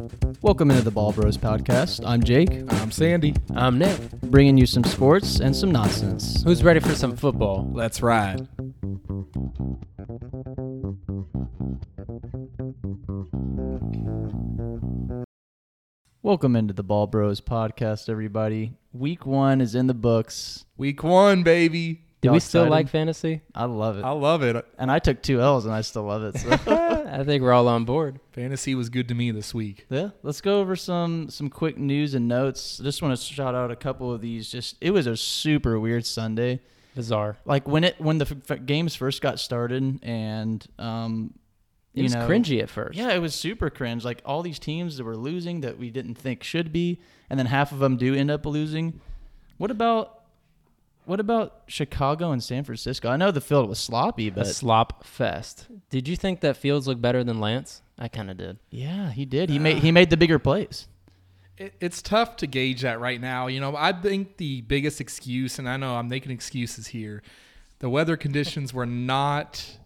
Welcome into the Ball Bros podcast. I'm Jake, I'm Sandy. I'm Nick. bringing you some sports and some nonsense. Who's ready for some football? Let's ride. Welcome into the Ball Bros podcast, everybody. Week one is in the books. Week one, baby. Do Y'all we still excited? like fantasy? I love it. I love it. and I took two L's and I still love it. So. I think we're all on board. Fantasy was good to me this week. yeah, let's go over some some quick news and notes. I Just want to shout out a couple of these. Just it was a super weird Sunday. Bizarre. Like when it when the f- f- games first got started and um It you was know, cringy at first. Yeah, it was super cringe. Like all these teams that were losing that we didn't think should be, and then half of them do end up losing. What about what about Chicago and San Francisco? I know the field was sloppy, but A but slop fest. Did you think that Fields looked better than Lance? I kind of did. yeah, he did. He made he made the bigger plays. It, it's tough to gauge that right now. You know, I think the biggest excuse, and I know I'm making excuses here, the weather conditions were not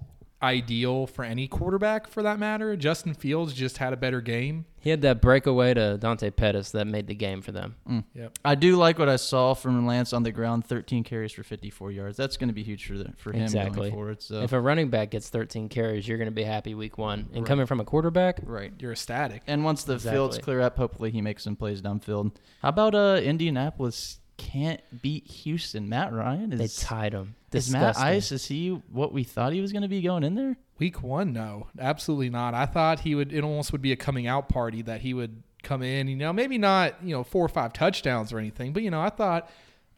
ideal for any quarterback for that matter. Justin Fields just had a better game. He had that breakaway to Dante Pettis that made the game for them. Yep. I do like what I saw from Lance on the ground. 13 carries for 54 yards. That's going to be huge for the, for him Exactly. going forward. So If a running back gets 13 carries, you're going to be happy week one. And coming from a quarterback, right. You're ecstatic. And once the fields clear up, hopefully he makes some plays downfield. How about uh Indianapolis can't beat Houston? Matt Ryan they is tied him. Is Matt Disgusting. Ice? Is he what we thought he was going to be going in there? Week one, no, absolutely not. I thought he would. It almost would be a coming out party that he would come in. You know, maybe not you know four or five touchdowns or anything, but you know, I thought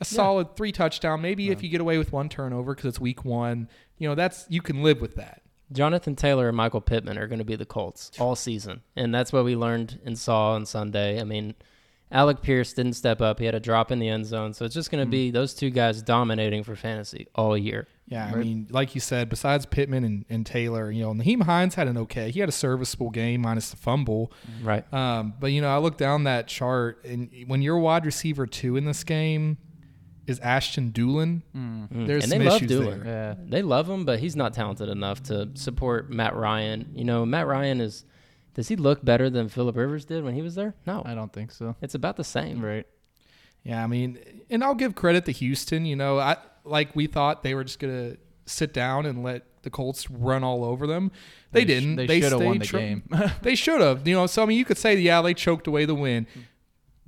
a solid three touchdown. Maybe if you get away with one turnover because it's week one, you know, that's you can live with that. Jonathan Taylor and Michael Pittman are going to be the Colts all season. And that's what we learned and saw on Sunday. I mean, Alec Pierce didn't step up. He had a drop in the end zone. So it's just going to hmm. be those two guys dominating for fantasy all year. Yeah, I mean, like you said, besides Pittman and, and Taylor, you know, Nyheim Hines had an okay. He had a serviceable game minus the fumble. Right. Um, but you know, I look down that chart, and when you're wide receiver two in this game is Ashton Dulin. Mm. Mm. There's and some they love issues Doolin. there. Yeah. They love him, but he's not talented enough to support Matt Ryan. You know, Matt Ryan is. Does he look better than Philip Rivers did when he was there? No. I don't think so. It's about the same. Right. Yeah, I mean, and I'll give credit to Houston. You know, I like we thought they were just gonna sit down and let the Colts run all over them. They, sh- didn't. They, They, should have won the tr- game. they should have. You know, so I mean, you could say, yeah, they choked away the win. Hmm.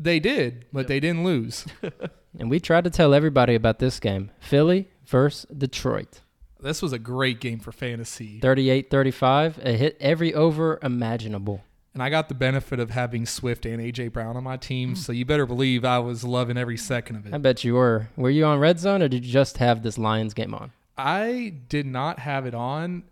They did, but they didn't lose. And we tried to tell everybody about this game Philly versus Detroit. This was a great game for fantasy, 38 35. It hit every over imaginable. and I got the benefit of having Swift and AJ Brown on my team. So you better believe I was loving every second of it. I bet you were. Were you on red zone or did you just have this Lions game on? I did not have it on,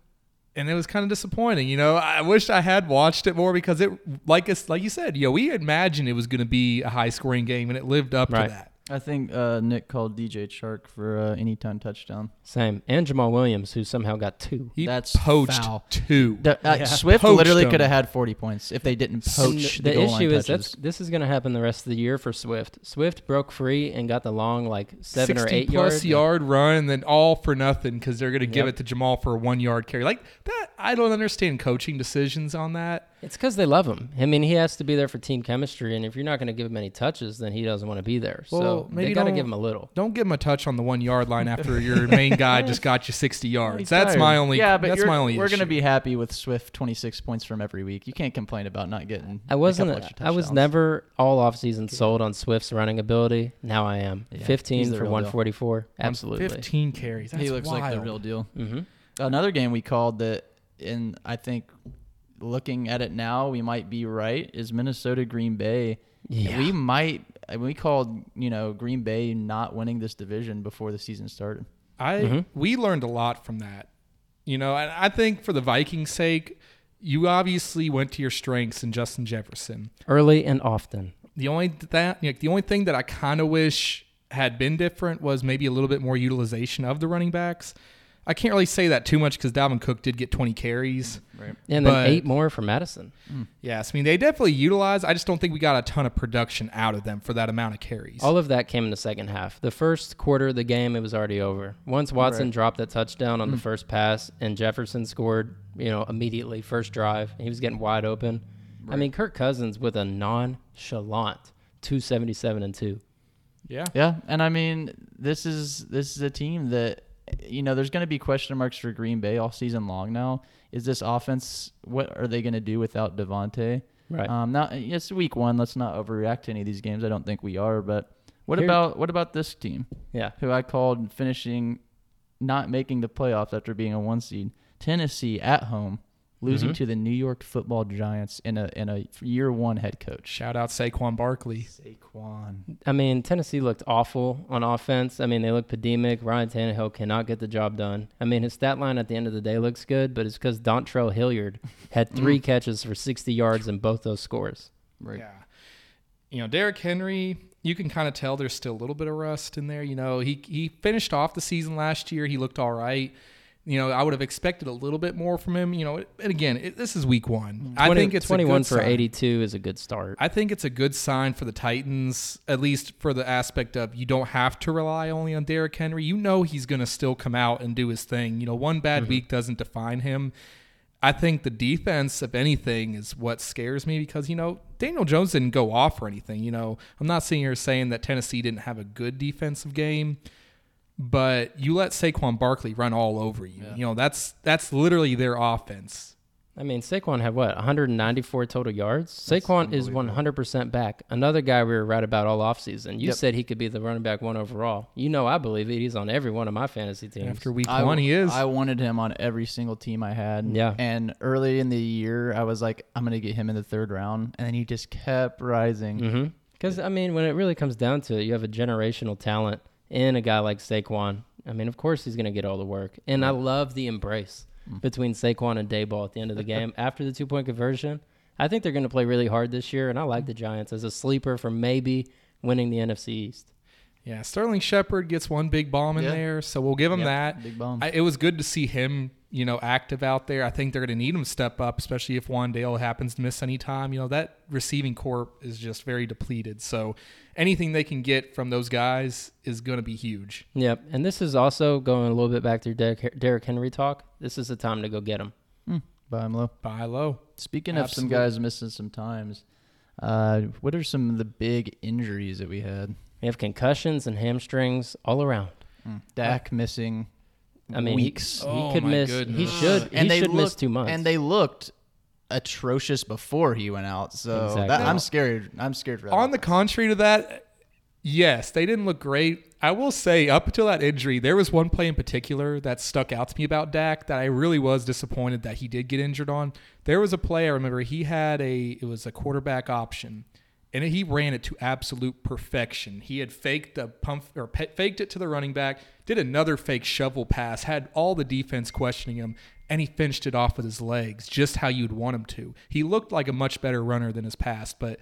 and it was kind of disappointing. You know, I wish I had watched it more because it, like it's like you said, you know, we imagined it was going to be a high scoring game, and it lived up Right. to that. I think uh, Nick called DJ Chark for uh, anytime touchdown. Same. And Jamaal Williams, who somehow got two. He That's poached foul. two. The- uh, Yeah. Swift Poached literally him. could have had 40 points if they didn't poach the, the goal line issue is touches. that's, this is going to happen the rest of the year for Swift. Swift broke free and got the long, like seven or 60 eight plus yard. yard run, and then all for nothing because they're going to give it to Jamal for a one yard carry. Like that, I don't understand coaching decisions on that. It's because they love him. I mean, he has to be there for team chemistry, and if you're not going to give him any touches, then he doesn't want to be there. Well, so maybe they got to give him a little. Don't give him a touch on the one yard line after your main guy just got you 60 yards. He's That's tired. my only. Yeah, but that's my only. we're going to be happy with Swift 26 points from every week. You can't complain about not getting. I wasn't. couple I was never all offseason sold on Swift's running ability. Now I am. Yeah, 15 for real deal. 144. Absolutely. 15 carries. That's he looks like the real deal. hmm Another game we called that, and I think looking at it now, we might be right. Is Minnesota Green Bay? Yeah. We might. We called you know Green Bay not winning this division before the season started. I Mhm. we learned a lot from that. You know, and I think for the Vikings' sake, you obviously went to your strengths in Justin Jefferson. Early and often. The only that like, the only thing that I kind of wish had been different was maybe a little bit more utilization of the running backs. I can't really say that too much because Dalvin Cook did get 20 carries. Right. And then But- eight more for Mattison. Hmm. Yes, I mean they definitely utilized. I just don't think we got a ton of production out of them for that amount of carries. All of that came in the second half. The first quarter of the game, it was already over. Once Watson Right. dropped that touchdown on the hmm. first pass and Jefferson scored, you know, immediately, first drive, he was getting wide open. I mean, Kirk Cousins with a nonchalant 277 and 2. Yeah. Yeah, and I mean, this is this is a team that you know there's going to be question marks for Green Bay all season long. Now, is this offense? What are they going to do without Davante? Right. Um, not it's week one. Let's not overreact to any of these games. I don't think we are. But what Here- about what about this team, yeah. who I called finishing, not making the playoffs after being a one seed? Tennessee at home, losing Mhm. to the New York Football Giants in a in a year one head coach. Shout out Saquon Barkley. Saquon. I mean, Tennessee looked awful on offense. I mean, they look pedemic. Ryan Tannehill cannot get the job done. I mean, his stat line at the end of the day looks good, but it's because Dontrell Hilliard had three catches for 60 yards in both those scores. Right. Yeah. You know, Derrick Henry, you can kind of tell there's still a little bit of rust in there. You know, he he finished off the season last year. He looked all right. You know, I would have expected a little bit more from him. You know, and again, it, this is week one. I think it's 21 for sign. 82 is a good start. I think it's a good sign for the Titans, at least for the aspect of you don't have to rely only on Derrick Henry. You know he's going to still come out and do his thing. You know, one bad mm-hmm. week doesn't define him. I think the defense, if anything, is what scares me because, you know, Daniel Jones didn't go off or anything. You know, I'm not sitting here saying that Tennessee didn't have a good defensive game, but you let Saquon Barkley run all over you. You know, that's that's literally their offense. I mean, Saquon had what 194 total yards. Saquon is 100% back. Another guy we were right about all offseason. You Yep. said he could be the running back one overall. You know, I believe it. He's on every one of my fantasy teams. After week I, one, he is. I wanted him on every single team I had. Yeah. And early in the year, I was like, I'm gonna get him in the third round, and then he just kept rising. Mm-hmm. Because I mean, when it really comes down to it, you have a generational talent in a guy like Saquon. I mean, of course he's going to get all the work, and I love the embrace mm. between Saquon and Daboll at the end of the game after the two point conversion. I think they're going to play really hard this year, and I like mm. the Giants as a sleeper for maybe winning the NFC East. Yeah, Sterling Shepard gets one big bomb in Yeah. there, so we'll give him Yep, that. big bomb. I, it was good to see him, you know, active out there. I think they're going to need him to step up, especially if Wan'Dale happens to miss any time. You know, that receiving corp is just very depleted. So anything they can get from those guys is going to be huge. Yep, and this is also going a little bit back to Derrick, Derrick Henry talk. This is the time to go get him. Buy him low. Buy low. Speaking of some guys missing some times, uh, what are some of the big injuries that we had? We have concussions and hamstrings all around. Dak missing I mean, he- weeks, oh he, Oh, could my miss. goodness. He should. and he they should miss looked- two months. and they looked atrocious before he went out. So Exactly. that, I'm scared. I'm scared for that. On the contrary to that, yes, they didn't look great. I will say, up until that injury, there was one play in particular that stuck out to me about Dak that I really was disappointed that he did get injured on. There was a play I remember he had a it was a quarterback option, and he ran it to absolute perfection. He had faked the pump or pe- faked it to the running back, did another fake shovel pass, had all the defense questioning him, and he finished it off with his legs, just how you'd want him to. He looked like a much better runner than his past, but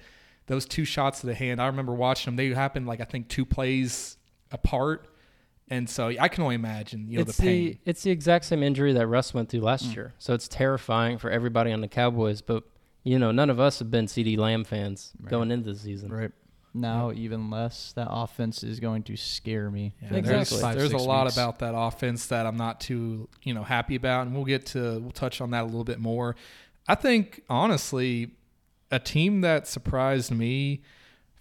those two shots to the hand, I remember watching them. They happened like I think two plays apart, and so I can only imagine you know it's the pain. the it's the exact same injury that Russ went through last Mm. year. So it's terrifying for everybody on the Cowboys. But you know, none of us have been CeeDee Lamb fans going into the season. right now, even less. That offense is going to scare me. Yeah, Exactly. There's, five, there's a six lot weeks. about that offense that I'm not too you know happy about, and we'll get to we'll touch on that a little bit more. I think honestly, a team that surprised me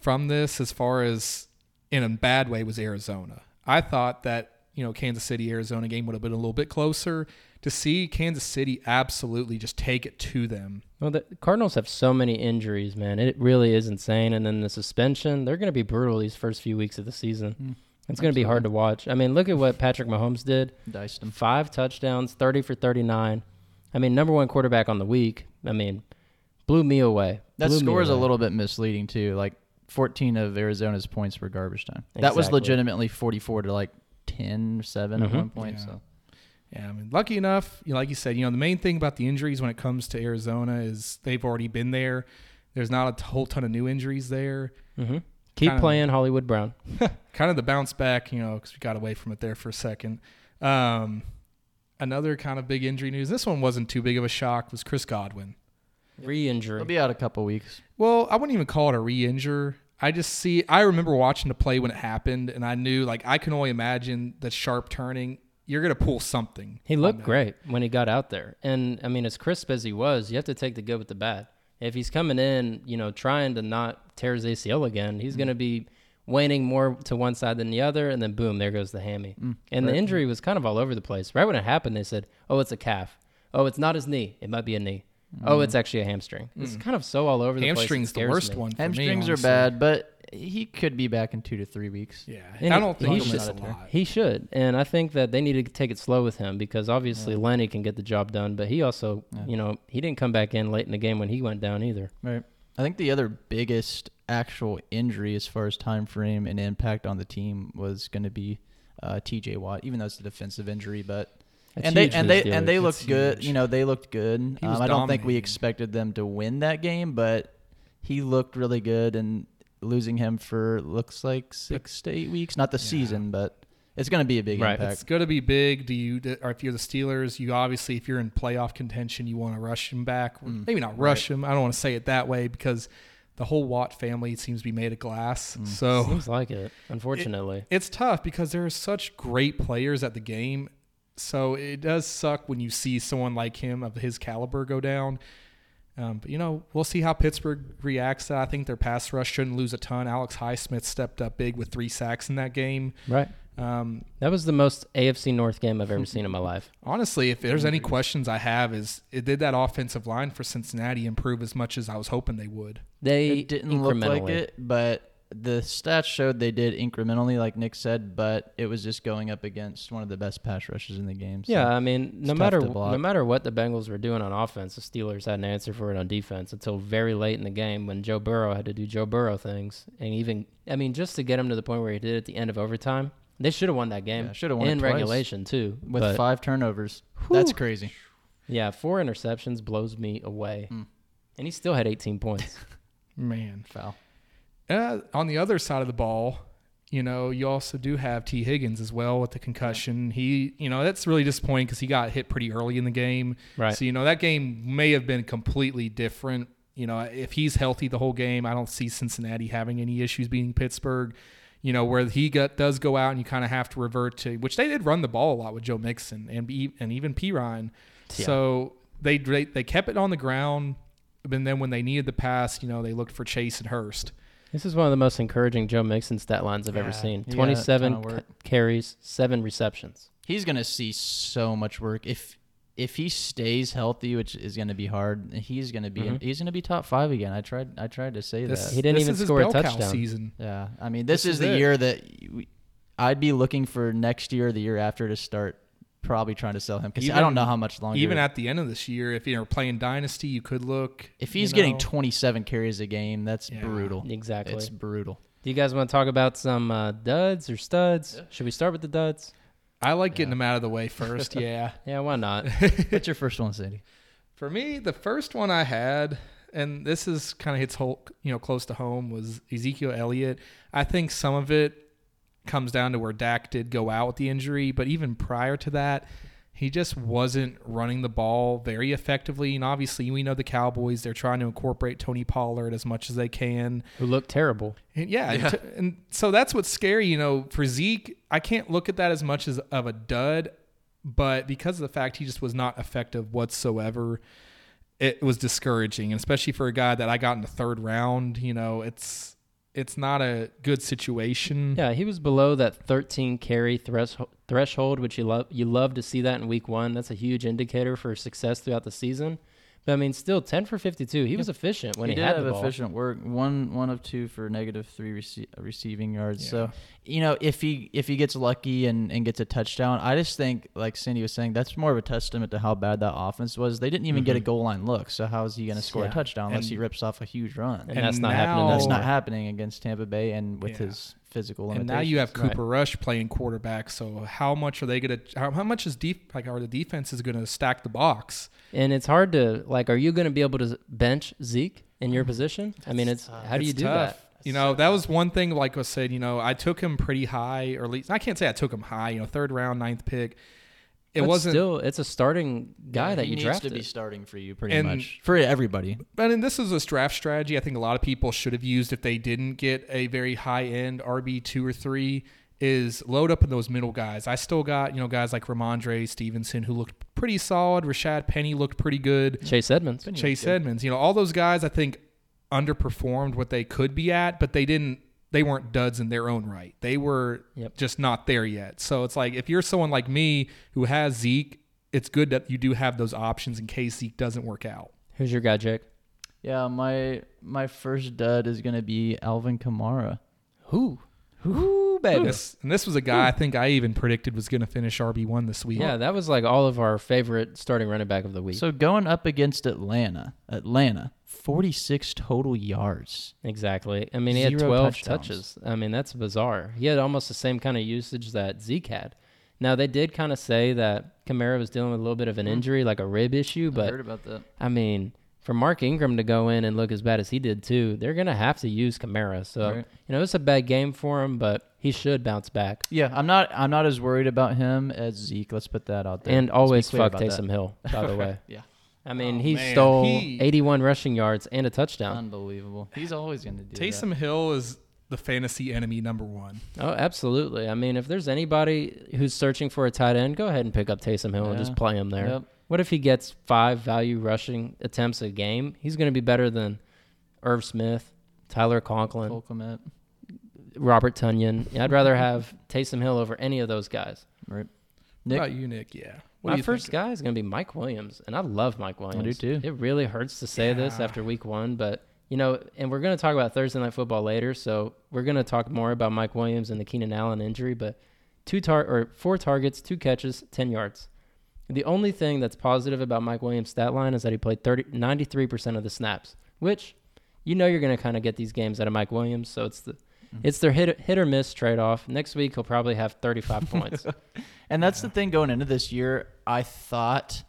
from this, as far as in a bad way, was Arizona. I thought that you know Kansas City Arizona game would have been a little bit closer. To see Kansas City absolutely just take it to them Well, the Cardinals have so many injuries, man. It really is insane. And then the suspension, they're going to be brutal these first few weeks of the season. Mm, It's going to be hard to watch. I mean, look at what Patrick Mahomes did. diced him. Five touchdowns, 30 for 39. I mean, number one quarterback on the week. I mean, blew me away. That Blew me score is a little bit misleading too. Like 14 of Arizona's points were garbage time. That was legitimately 44 to like 10 7 at Mhm. one point. Yeah. So Yeah, I mean, lucky enough, you know, like you said, you know, the main thing about the injuries when it comes to Arizona is they've already been there. There's not a whole ton of new injuries there. Mhm. Keep Kinda- playing Hollywood Brown. Kind of the bounce back, you know, because we got away from it there for a second. Um, another kind of big injury news. This one wasn't too big of a shock. Was Chris Godwin? Re-injury. he'll be out a couple weeks. Well, I wouldn't even call it a re-injure. I just see. I remember watching the play when it happened, and I knew, like, I can only imagine the sharp turning. You're gonna pull something. He looked great when he got out there. And I mean, as crisp as he was, you have to take the good with the bad. If he's coming in, you know, trying to not tear his ACL again, Mm. he's going to be waning more to one side than the other, and then boom, there goes the hammy. Mm. and the injury was kind of all over the place. Right when it happened, they said, "Oh, it's a calf. Oh, it's not his knee. It might be a knee. Oh, it's actually a hamstring." It's kind of so all over the place. it Mm. Hamstring's the scares worst me. one. For me, Hamstrings are honestly. bad, but he could be back in two to three weeks. Yeah, And I don't think he he'll miss a should- lot. He should, and I think that they need to take it slow with him because obviously Lenny can get the job done, but he also, Yeah. you know, he didn't come back in late in the game when he went down either. Right. I think the other biggest actual injury as far as time frame and impact on the team was going to be uh, T.J. Watt, even though it's a defensive injury, but That's and they and they the and they looked It's good. huge. You know, they looked good. Um, I don't think we expected them to win that game, but he looked really good. And losing him for looks like six to eight weeks, not the Yeah. season, but it's going to be a big Right. impact. It's going to be big. Do you, or if you're the Steelers, you obviously, if you're in playoff contention, you want to rush him back. Mm. Maybe not rush him. I don't want to say it that way because the whole Watt family seems to be made of glass. Mm. So Seems like it, unfortunately. it's tough because there are such great players at the game. So it does suck when you see someone like him of his caliber go down. Um, but you know, we'll see how Pittsburgh reacts. I think their pass rush shouldn't lose a ton. Alex Highsmith stepped up big with three sacks in that game. right. Um, That was the most AFC North game I've ever seen in my life. honestly, if there's any questions I have, is it did that offensive line for Cincinnati improve as much as I was hoping they would? They it didn't look like it, but the stats showed they did incrementally, like Nick said. But it was just going up against one of the best pass rushes in the game. So. Yeah, I mean, no matter no matter what the Bengals were doing on offense, the Steelers had an answer for it on defense until very late in the game when Joe Burrow had to do Joe Burrow things, and even I mean, just to get him to the point where he did at the end of overtime, they should have won that game. Yeah, shoulda won it in regulation too. with but five turnovers. That's crazy. yeah, four interceptions blows me away, Mm. and he still had 18 points. Man. Foul. Uh, on the other side of the ball, you know, you also do have Tee Higgins as well with the concussion. He, you know, that's really disappointing because he got hit pretty early in the game. Right. So, you know, that game may have been completely different. You know, if he's healthy the whole game, I don't see Cincinnati having any issues beating Pittsburgh. You know, where he got, does go out and you kind of have to revert to, which they did run the ball a lot with Joe Mixon and and even Perine. Yeah. So they, they they kept it on the ground, and then when they needed the pass, you know, they looked for Chase and Hurst. This is one of the most encouraging Joe Mixon stat lines I've Yeah, ever seen. 27 ton of work. ca- carries, seven receptions. He's gonna see so much work if if he stays healthy, which is gonna be hard. He's gonna be Mhm. he's gonna be top five again. I tried I tried to say This, that. He didn't this even is his score a touchdown. season. Yeah, I mean this, This is, is the it. year that we, I'd be looking for next year, or the year after, to start probably trying to sell him because I don't know how much longer. Even at the end of this year, if you're playing dynasty, you could look. if you he's getting 27 carries a game, that's Yeah. brutal. Exactly. It's brutal. Do you guys want to talk about some uh, duds or studs? Should we start with the duds? I like getting them out of the way first. yeah. Yeah, why not? What's your first one, Sadie? For me, the first one I had, and this is kind of hits whole, you know, close to home, was Ezekiel Elliott. I think some of it comes down to where Dak did go out with the injury, but even prior to that, he just wasn't running the ball very effectively. And obviously, we know the Cowboys; they're trying to incorporate Tony Pollard as much as they can. Who looked terrible. And yeah, and t- and so that's what's scary, you know, for Zeke. I can't look at that as much as of a dud, but because of the fact he just was not effective whatsoever, it was discouraging, and especially for a guy that I got in the third round. You know, it's it's not a good situation. Yeah, he was below that 13 carry thresh- threshold, which you love. You love to see that in week one. That's a huge indicator for success throughout the season. But I mean, still 10 for 52. He was efficient when he, he did had have the ball. efficient work. One one of two for negative three rece- receiving yards. Yeah. So you know if he if he gets lucky and, and gets a touchdown, I just think like Cindy was saying, that's more of a testament to how bad that offense was. They didn't even get a Mhm. goal line look. So how is he going to score Yeah. a touchdown unless And- he rips off a huge run? And, And that's not now- happening. That's not happening against Tampa Bay and with Yeah. his physical And now you have Right. Cooper Rush playing quarterback. So how much are they gonna? How, how much is deep? Like, are the defense is gonna stack the box? And it's hard to like. Are you going to be able to bench Zeke in your mm. position? I mean, it's how do you It's do tough. that? You know, that was one thing. Like I said, you know, I took him pretty high, or at least I can't say I took him high. You know, third round, ninth pick. It But wasn't. still. It's a starting guy Yeah, that he you drafted. to be starting for you pretty And- much for everybody. But and this is a draft strategy. I think a lot of people should have used if they didn't get a very high end RB two or three. is load up in those middle guys. I still got, you know, guys like Rhamondre Stevenson who looked pretty solid. Rashaad Penny looked pretty good. Chase Edmonds. Penny Chase. Edmonds, you know, all those guys I think underperformed what they could be at, but they didn't they weren't duds in their own right. They were Yep. just not there yet. So it's like if you're someone like me who has Zeke, it's good that you do have those options in case Zeke doesn't work out. Who's your guy, Jake? Yeah, my my first dud is gonna be Alvin Kamara. Who? Who, baby? This, and this was a guy I think I even predicted was going to finish RB one this week. Yeah, that was like all of our favorite starting running back of the week. So going up against Atlanta, Atlanta, 46 total yards. Exactly. I mean, he had Zero 12 touchdowns. touches. I mean, that's bizarre. He had almost the same kind of usage that Zeke had. Now, they did kind of say that Kamara was dealing with a little bit of an injury, like a rib issue, Hmm. I but heard about that. I mean, for Mark Ingram to go in and look as bad as he did too, they're going to have to use Kamara. So, Right. you know, it's a bad game for him, but he should bounce back. Yeah, I'm not I'm not as worried about him as Zeke. Let's put that out there. And Let's be always clear fuck about that. Taysom Hill, by the way. Yeah. I mean, Oh, he man, stole he- 81 rushing yards and a touchdown. Unbelievable. He's always going to do it. Taysom Hill is the fantasy enemy number one. Oh, absolutely. I mean, if there's anybody who's searching for a tight end, go ahead and pick up Taysom Hill and just play him there. Yep. What if he gets five value rushing attempts a game? He's going to be better than Irv Smith, Tyler Conklin, Cole Robert Tonyan. Yeah, I'd rather have Taysom Hill over any of those guys. Right. What Nick, about you, Nick? Yeah. What My first guy is going to be Mike Williams, and I love Mike Williams. I do too. It really hurts to say this after week one, but you know, and we're going to talk about Thursday night football later, so we're going to talk more about Mike Williams and the Keenan Allen injury. But two tar or four targets, two catches, ten yards. The only thing that's positive about Mike Williams' stat line is that he played 30, 93% of the snaps, which you know you're going to kind of get these games out of Mike Williams, so it's the Mm-hmm. it's their hit hit or miss trade off. Next week he'll probably have 35 points. And that's the thing going into this year. I thought,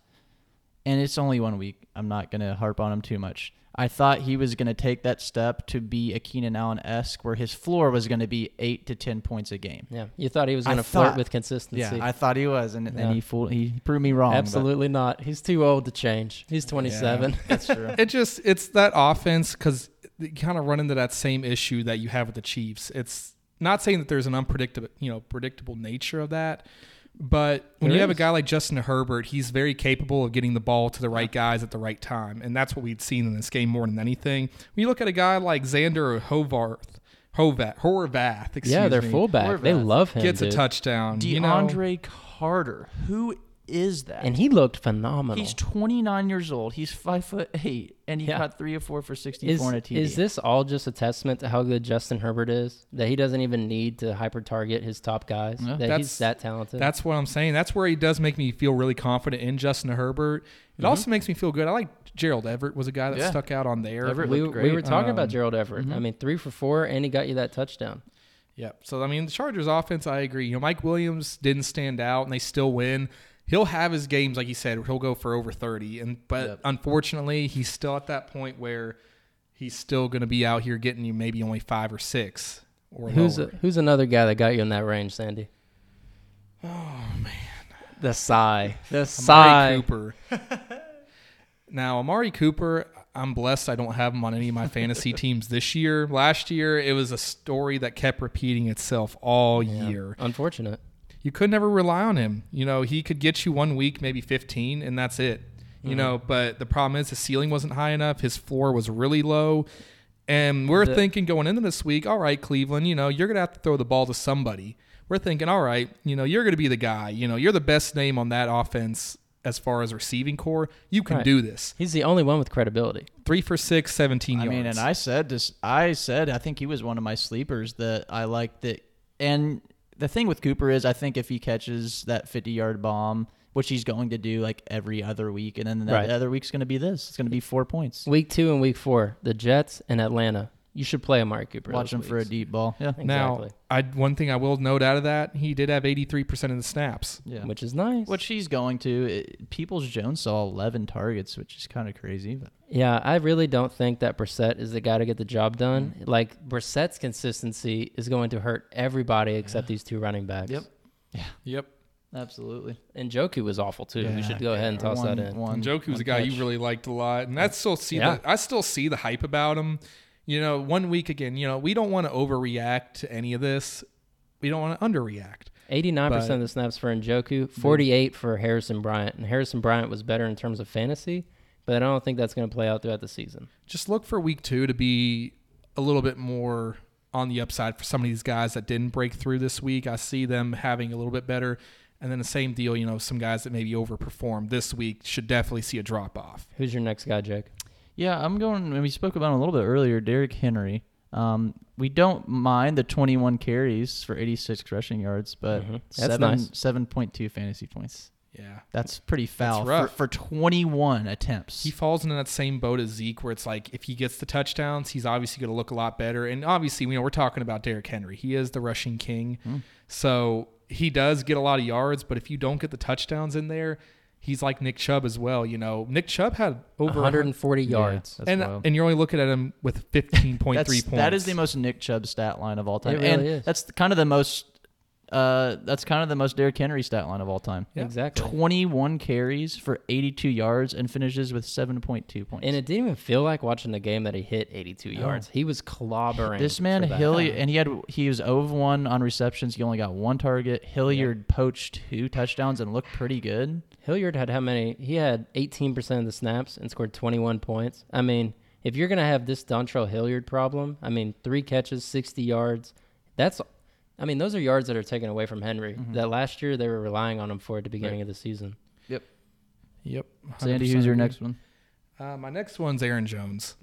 and it's only one week. I'm not going to harp on him too much. I thought he was going to take that step to be a Keenan Allen esque, where his floor was going to be eight to ten points a game. Yeah, you thought he was going to flirt thought- with consistency. Yeah, I thought he was, and, Yeah. and he fooled, he proved me wrong. but Absolutely not. He's too old to change. He's 27. that's true. It just it's that offense because you kind of run into that same issue that you have with the Chiefs. It's not saying that there's an unpredictable, you know, predictable nature of that, but when There you have a guy like Justin Herbert, he's very capable of getting the ball to the right guys at the right time, and that's what we'd seen in this game more than anything. When you look at a guy like Zander Hovarth, Hovat, Horvath, excuse yeah, their me, fullback. They love him. gets a dude. touchdown. you know? DeAndre Carter, who is that? and he looked phenomenal. He's 29 years old. He's five foot eight, and he Yeah. got three or four for 64 is, on a TD. is this all just a testament to how good Justin Herbert is? That he doesn't even need to hyper target his top guys. Yeah. That That's- he's that talented. That's what I'm saying. That's where he does make me feel really confident in Justin Herbert. It also makes me feel good. I like Gerald Everett was a guy that Yeah. stuck out on there. Everett we, looked we were talking Um, about Gerald Everett. I mhm. mean, three for four, and he got you that touchdown. Yep. So I mean, the Chargers offense, I agree. You know, Mike Williams didn't stand out, and they still win. He'll have his games, like you said, he'll go for over thirty, and but Yep. unfortunately, he's still at that point where he's still going to be out here getting you maybe only five or six or Who's a, who's another guy that got you in that range, Sandy? oh man, The sigh. The Amari sigh. Cooper. now, Amari Cooper, I'm blessed I don't have him on any of my fantasy teams this year. Last year, it was a story that kept repeating itself all Yeah. year. Unfortunate. You could never rely on him. You know, he could get you one week, maybe 15, and that's it. You Mhm. know, but the problem is his ceiling wasn't high enough. His floor was really low. And we're The- thinking going into this week, all right, Cleveland, you know, you're going to have to throw the ball to somebody. We're thinking, all right, you know, you're going to be the guy. You know, you're the best name on that offense as far as receiving core. You can Right. do this. He's the only one with credibility. Three for six, 17 I yards. mean, and I said this. I said I think he was one of my sleepers that I liked. That and the thing with Cooper is I think if he catches that 50 yard bomb, which he's going to do like every other week, and then the Right. other week's going to be this. It's going to be four points. Week two and week four, the Jets and Atlanta. You should play Amari Cooper. Watch those him for a deep ball. Yeah, now, Exactly. I one thing I will note out of that, he did have 83% of the snaps. yeah. Which is nice. Which he's going to. It, Peoples Jones saw 11 targets, which is kind of crazy. But Yeah, I really don't think that Brissett is the guy to get the job done. Mm-hmm. Like Brissett's consistency is going to hurt everybody except these two running backs. Yep. Yeah. Yep. absolutely. And Njoku was awful too. we should go ahead and toss One- that in. one- Njoku's one a guy catch. you really liked a lot, and that's still see Yeah. the, I still see the hype about him. You know, one week again, you know, we don't want to overreact to any of this. we don't want to underreact. 89% But- of the snaps for Njoku, mm. 48 for Harrison Bryant. And Harrison Bryant was better in terms of fantasy, but I don't think that's going to play out throughout the season. Just look for week two to be a little bit more on the upside for some of these guys that didn't break through this week. I see them having a little bit better. And then the same deal, you know, some guys that maybe overperformed this week should definitely see a drop off. Who's your next guy, Jake? Yeah, I'm going. And we spoke about him a little bit earlier. Derrick Henry. Um, we don't mind the 21 carries for 86 rushing yards, but Mhm. That's seven nice. 7.2 fantasy points. Yeah. That's pretty foul for, rough. for 21 attempts. He falls into that same boat as Zeke, where it's like if he gets the touchdowns, he's obviously going to look a lot better. And obviously, you know, we're talking about Derrick Henry. He is the rushing king, Hmm. so he does get a lot of yards. But if you don't get the touchdowns in there, he's like Nick Chubb as well. You know, Nick Chubb had over 140 Yeah, yards. that's and wild. and you're only looking at him with 15.3 That's, points. that is the most Nick Chubb stat line of all time. It really and is. that's kind of the most uh, that's kind of the most Derrick Henry stat line of all time. Yeah. Exactly. 21 carries for 82 yards and finishes with 7.2 points. And it didn't even feel like watching the game that he hit 82 yards. He was clobbering. this man for. Hilliard, and he had he was 0 of 1 on receptions. He only got one target. Hilliard poached two touchdowns and looked pretty good. Hilliard had how many? He had 18% of the snaps and scored 21 points. I mean, if you're going to have this Dontrell Hilliard problem, I mean, three catches, 60 yards, that's, I mean, those are yards that are taken away from Henry. Mm-hmm. That last year they were relying on him for at the beginning of the season. Yep. Yep. Sandy, who's your next one? Uh, my next one's Aaron Jones.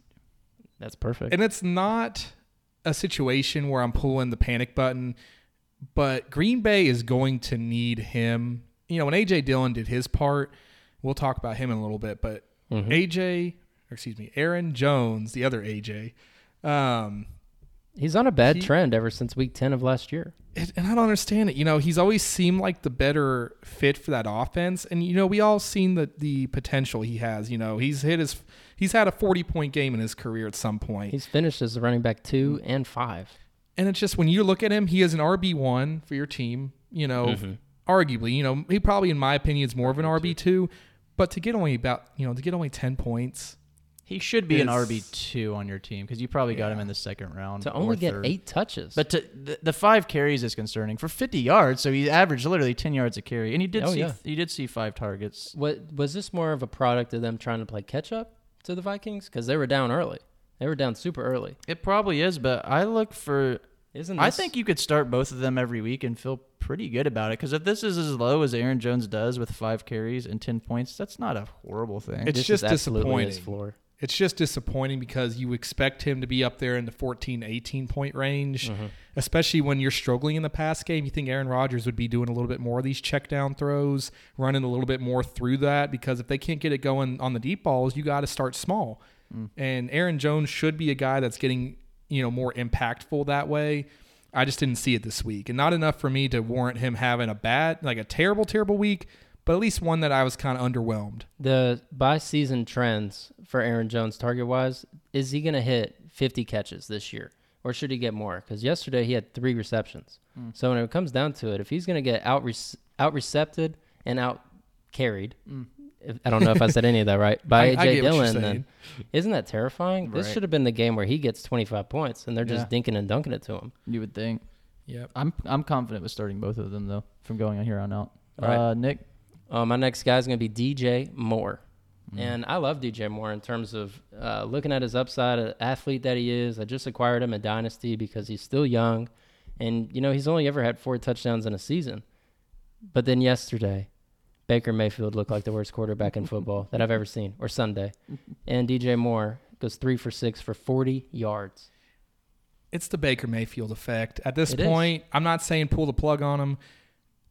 That's perfect. And it's not a situation where I'm pulling the panic button, but Green Bay is going to need him. You know, when AJ Dillon did his part, we'll talk about him in a little bit, but Mhm. AJ, or excuse me, Aaron Jones, the other AJ, um, He's on a bad he- trend ever since week 10 of last year. it, and I don't understand it. You know, he's always seemed like the better fit for that offense, and you know, we all seen the the potential he has. You know, he's hit his, he's had a forty point game in his career at some point. He's finished as the running back two and five. And it's just when you look at him, he is an RB one for your team. You know, Mhm. arguably, you know, he probably, in my opinion, is more of an RB two. But to get only about, you know, to get only ten points, He should be an Is- RB two on your team because you probably got him in the second round. To or only get third. eight touches. But to, the, the five carries is concerning for 50 yards. So he averaged literally 10 yards a carry, and he did Oh, see yeah. he did see five targets. What was this more of a product of them trying to play catch up to the Vikings because they were down early? They were down super early. It probably is, but I look for. Isn't I this- think you could start both of them every week and feel pretty good about it. Because if this is as low as Aaron Jones does with five carries and 10 points, that's not a horrible thing. It's this just is absolutely his disappointing. floor. It's just disappointing because you expect him to be up there in the 14, 18 point range, Mhm. especially when you're struggling in the pass game. You think Aaron Rodgers would be doing a little bit more of these check down throws, running a little bit more through that because if they can't get it going on the deep balls, you got to start small. And Aaron Jones should be a guy that's getting, you know, more impactful that way. I just didn't see it this week. And not enough for me to warrant him having a bad, like a terrible, terrible week, but at least one that I was kind of underwhelmed. The by season trends for Aaron Jones target wise, is he going to hit 50 catches this year? Or should he get more? Because yesterday he had three receptions. So when it comes down to it, if he's going to get out out recepted and out carried, if, I don't know if I said any of that right, by I- I AJ get Dillon, then isn't that terrifying? This should have been the game where he gets 25 points and they're just Yeah. dinking and dunking it to him. you would think. Yeah, I'm I'm confident with starting both of them though from going on here on out. All right. Uh, Nick, Uh, my next guy is going to be DJ Moore. Mm. And I love DJ Moore in terms of uh, looking at his upside, an athlete that he is. I just acquired him in Dynasty because he's still young. And, you know, he's only ever had four touchdowns in a season. But then yesterday, Baker Mayfield looked like the worst quarterback in football that I've ever seen, or Sunday. And DJ Moore goes three for six for 40 yards. it's the Baker Mayfield effect. At this It is. point, I'm not saying pull the plug on him,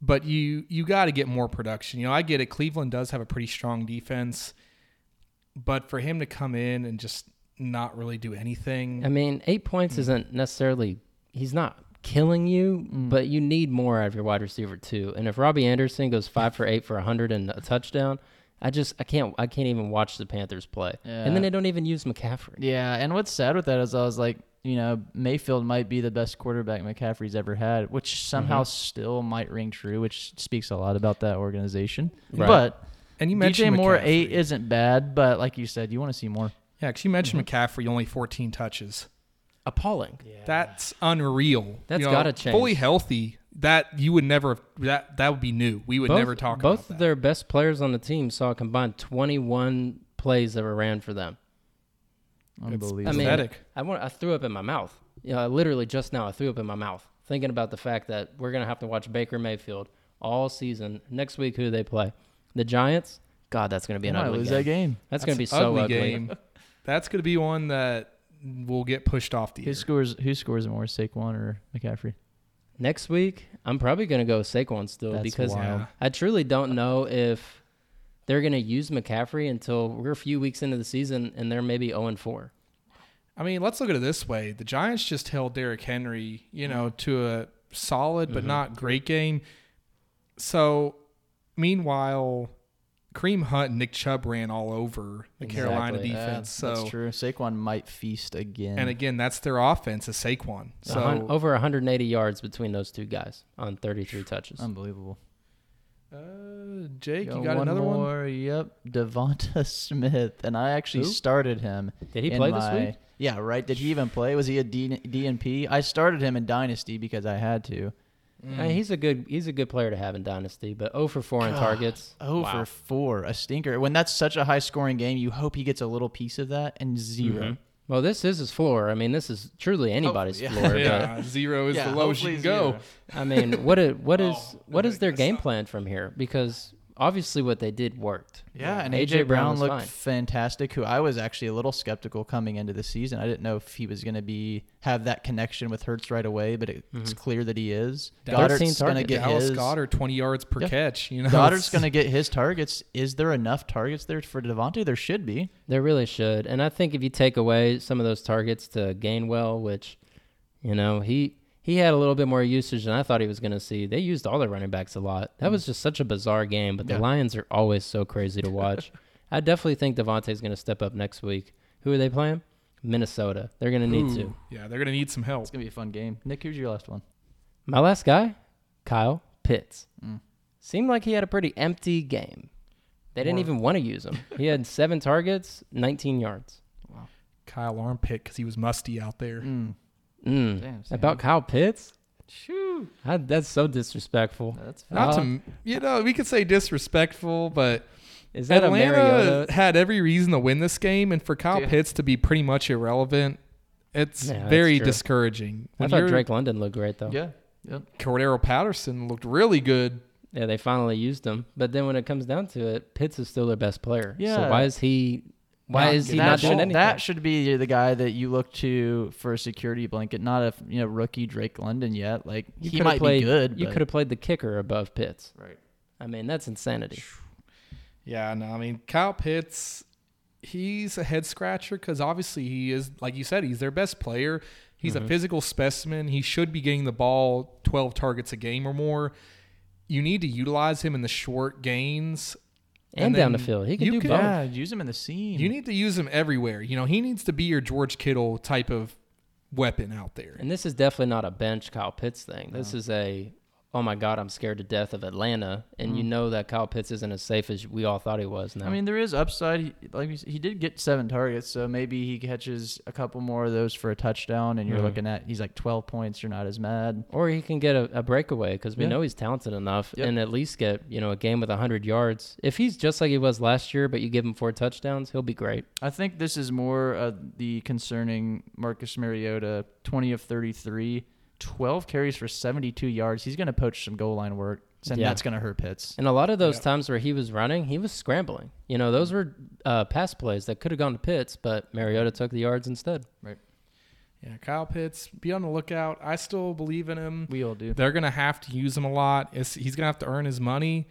but you you got to get more production. You know, I get it. Cleveland does have a pretty strong defense, but for him to come in and just not really do anything, I mean, eight points isn't necessarily he's not killing you, Mm. but you need more out of your wide receiver too. And if Robbie Anderson goes five for eight for hundred and a touchdown, I just I can't I can't even watch the Panthers play. And then they don't even use McCaffrey. Yeah, and what's sad with that is I was like, you know, Mayfield might be the best quarterback McCaffrey's ever had, which somehow Mhm. still might ring true, which speaks a lot about that organization. Right. But and you DJ mentioned Moore McCaffrey. eight isn't bad, but like you said, you want to see more. yeah, because you mentioned Mm-hmm. McCaffrey only 14 touches. Appalling. Yeah. That's unreal. That's You know, gotta change. Fully healthy, that you would never that that would be new. We would both, never talk both about that. of their best players on the team saw a combined 21 plays that were ran for them. Unbelievable. I mean, Pathetic. I want I threw up in my mouth. You know, literally just now I threw up in my mouth thinking about the fact that we're gonna have to watch Baker Mayfield all season. Next week, who do they play? The Giants. God, that's gonna be an might ugly lose game. that game. That's, gonna an be so ugly. game. That's gonna be one that will get pushed off the Who air. scores? Who scores more, Saquon or McCaffrey? Next week, I'm probably gonna go with Saquon still That's because wild. I truly don't know if they're gonna use McCaffrey until we're a few weeks into the season and they're maybe 0 and 4. I mean, let's look at it this way: the Giants just held Derrick Henry, you know, to a solid Mm-hmm. but not great game. So, meanwhile, Kareem Hunt and Nick Chubb ran all over the Carolina Exactly. Yeah, defense. so, that's true. Saquon might feast again. and again, that's their offense is Saquon. A hun- So, over 180 yards between those two guys on 33 touches. unbelievable. Uh, Jake, Go you got one another one? Yep, Devonta Smith, and I actually Who? started him. Did he in play this my- week? Yeah, right. Did he even play? Was he a D- DNP? I started him in Dynasty because I had to. I mean, he's a good he's a good player to have in dynasty, but 0 for 4 in targets. Oh Wow. for four, a stinker. When that's such a high scoring game, you hope he gets a little piece of that, and 0 Mhm. Well, this is his floor. I mean, this is truly anybody's yeah. floor. Yeah, zero is Yeah, the lowest you can go. zero. I mean, what is what is Oh, what is their game plan from here? Because obviously, what they did worked. Yeah, and AJ AJ, Brown Brown looked fine. fantastic. Who I was actually a little skeptical coming into the season. I didn't know if he was going to be have that connection with Hurts right away, but it, it's mm-hmm. clear that he is. Dallas- Goedert's going to get Dallas his. Goedert, 20 yards per Yeah. catch. You know, Goedert's going to get his targets. Is there enough targets there for DeVonta? There should be. They really should. And I think if you take away some of those targets to Gainwell, which, you know, he he had a little bit more usage than I thought he was going to see. They used all their running backs a lot. That was just such a bizarre game, but the Yeah. Lions are always so crazy to watch. I definitely think DeVonta's going to step up next week. Who are they playing? Minnesota. They're going to need Ooh, to. Yeah, they're going to need some help. It's going to be a fun game. Nick, who's your last one? My last guy, Kyle Pitts. Mm. Seemed like he had a pretty empty game. They didn't More- even want to use him. He had seven targets, 19 yards. Wow. Kyle Armpit because he was musty out there. Mm. Mm. Damn, Sam. About Kyle Pitts? Shoo. I, that's so disrespectful. That's Not Uh, to, you know, we could say disrespectful, but Is that Atlanta had every reason to win this game, and for Kyle Dude. Pitts to be pretty much irrelevant, it's Yeah, very true. discouraging. I When thought Drake London looked great though. Yeah. yeah. Cordarrelle Patterson looked really good. Yeah, they finally used him. But then when it comes down to it, Pitts is still their best player. Yeah. So why is he? Why Not is he getting that not should, doing anything? That should be the guy that you look to for a security blanket, not a you know rookie Drake London yet. Like You he coulda might played, be good. You could have played the kicker above Pitts. Right. I mean, that's insanity. Yeah, no, I mean Kyle Pitts, he's a head scratcher because obviously he is, like you said, he's their best player. He's Mm-hmm. a physical specimen. He should be getting the ball twelve targets a game or more. You need to utilize him in the short gains. And, And down the field, he can you do could- both. Yeah, use him in the seam. You need to use him everywhere. You know, he needs to be your George Kittle type of weapon out there. And this is definitely not a bench Kyle Pitts thing. This is a, oh my God, I'm scared to death of Atlanta. And you know that Kyle Pitts isn't as safe as we all thought he was now. I mean, there is upside. He, like he did get seven targets, so maybe he catches a couple more of those for a touchdown, and you're Mhm. looking at he's like 12 points. You're not as mad. or he can get a, a breakaway because we Yeah. know he's talented enough Yep. and at least get, you know, a game with 100 yards. If he's just like he was last year, but you give him four touchdowns, he'll be great. I think this is more uh, the concerning Marcus Mariota, 20 of 33, 12 carries for 72 yards. He's going to poach some goal line work, and Yeah. that's going to hurt Pitts. And a lot of those Yeah. times where he was running, he was scrambling. You know, those were uh, pass plays that could have gone to Pitts, but Mariota took the yards instead. Right. Yeah, Kyle Pitts, be on the lookout. I still believe in him. We all do. They're gonna have to use him a lot. It's, he's gonna have to earn his money.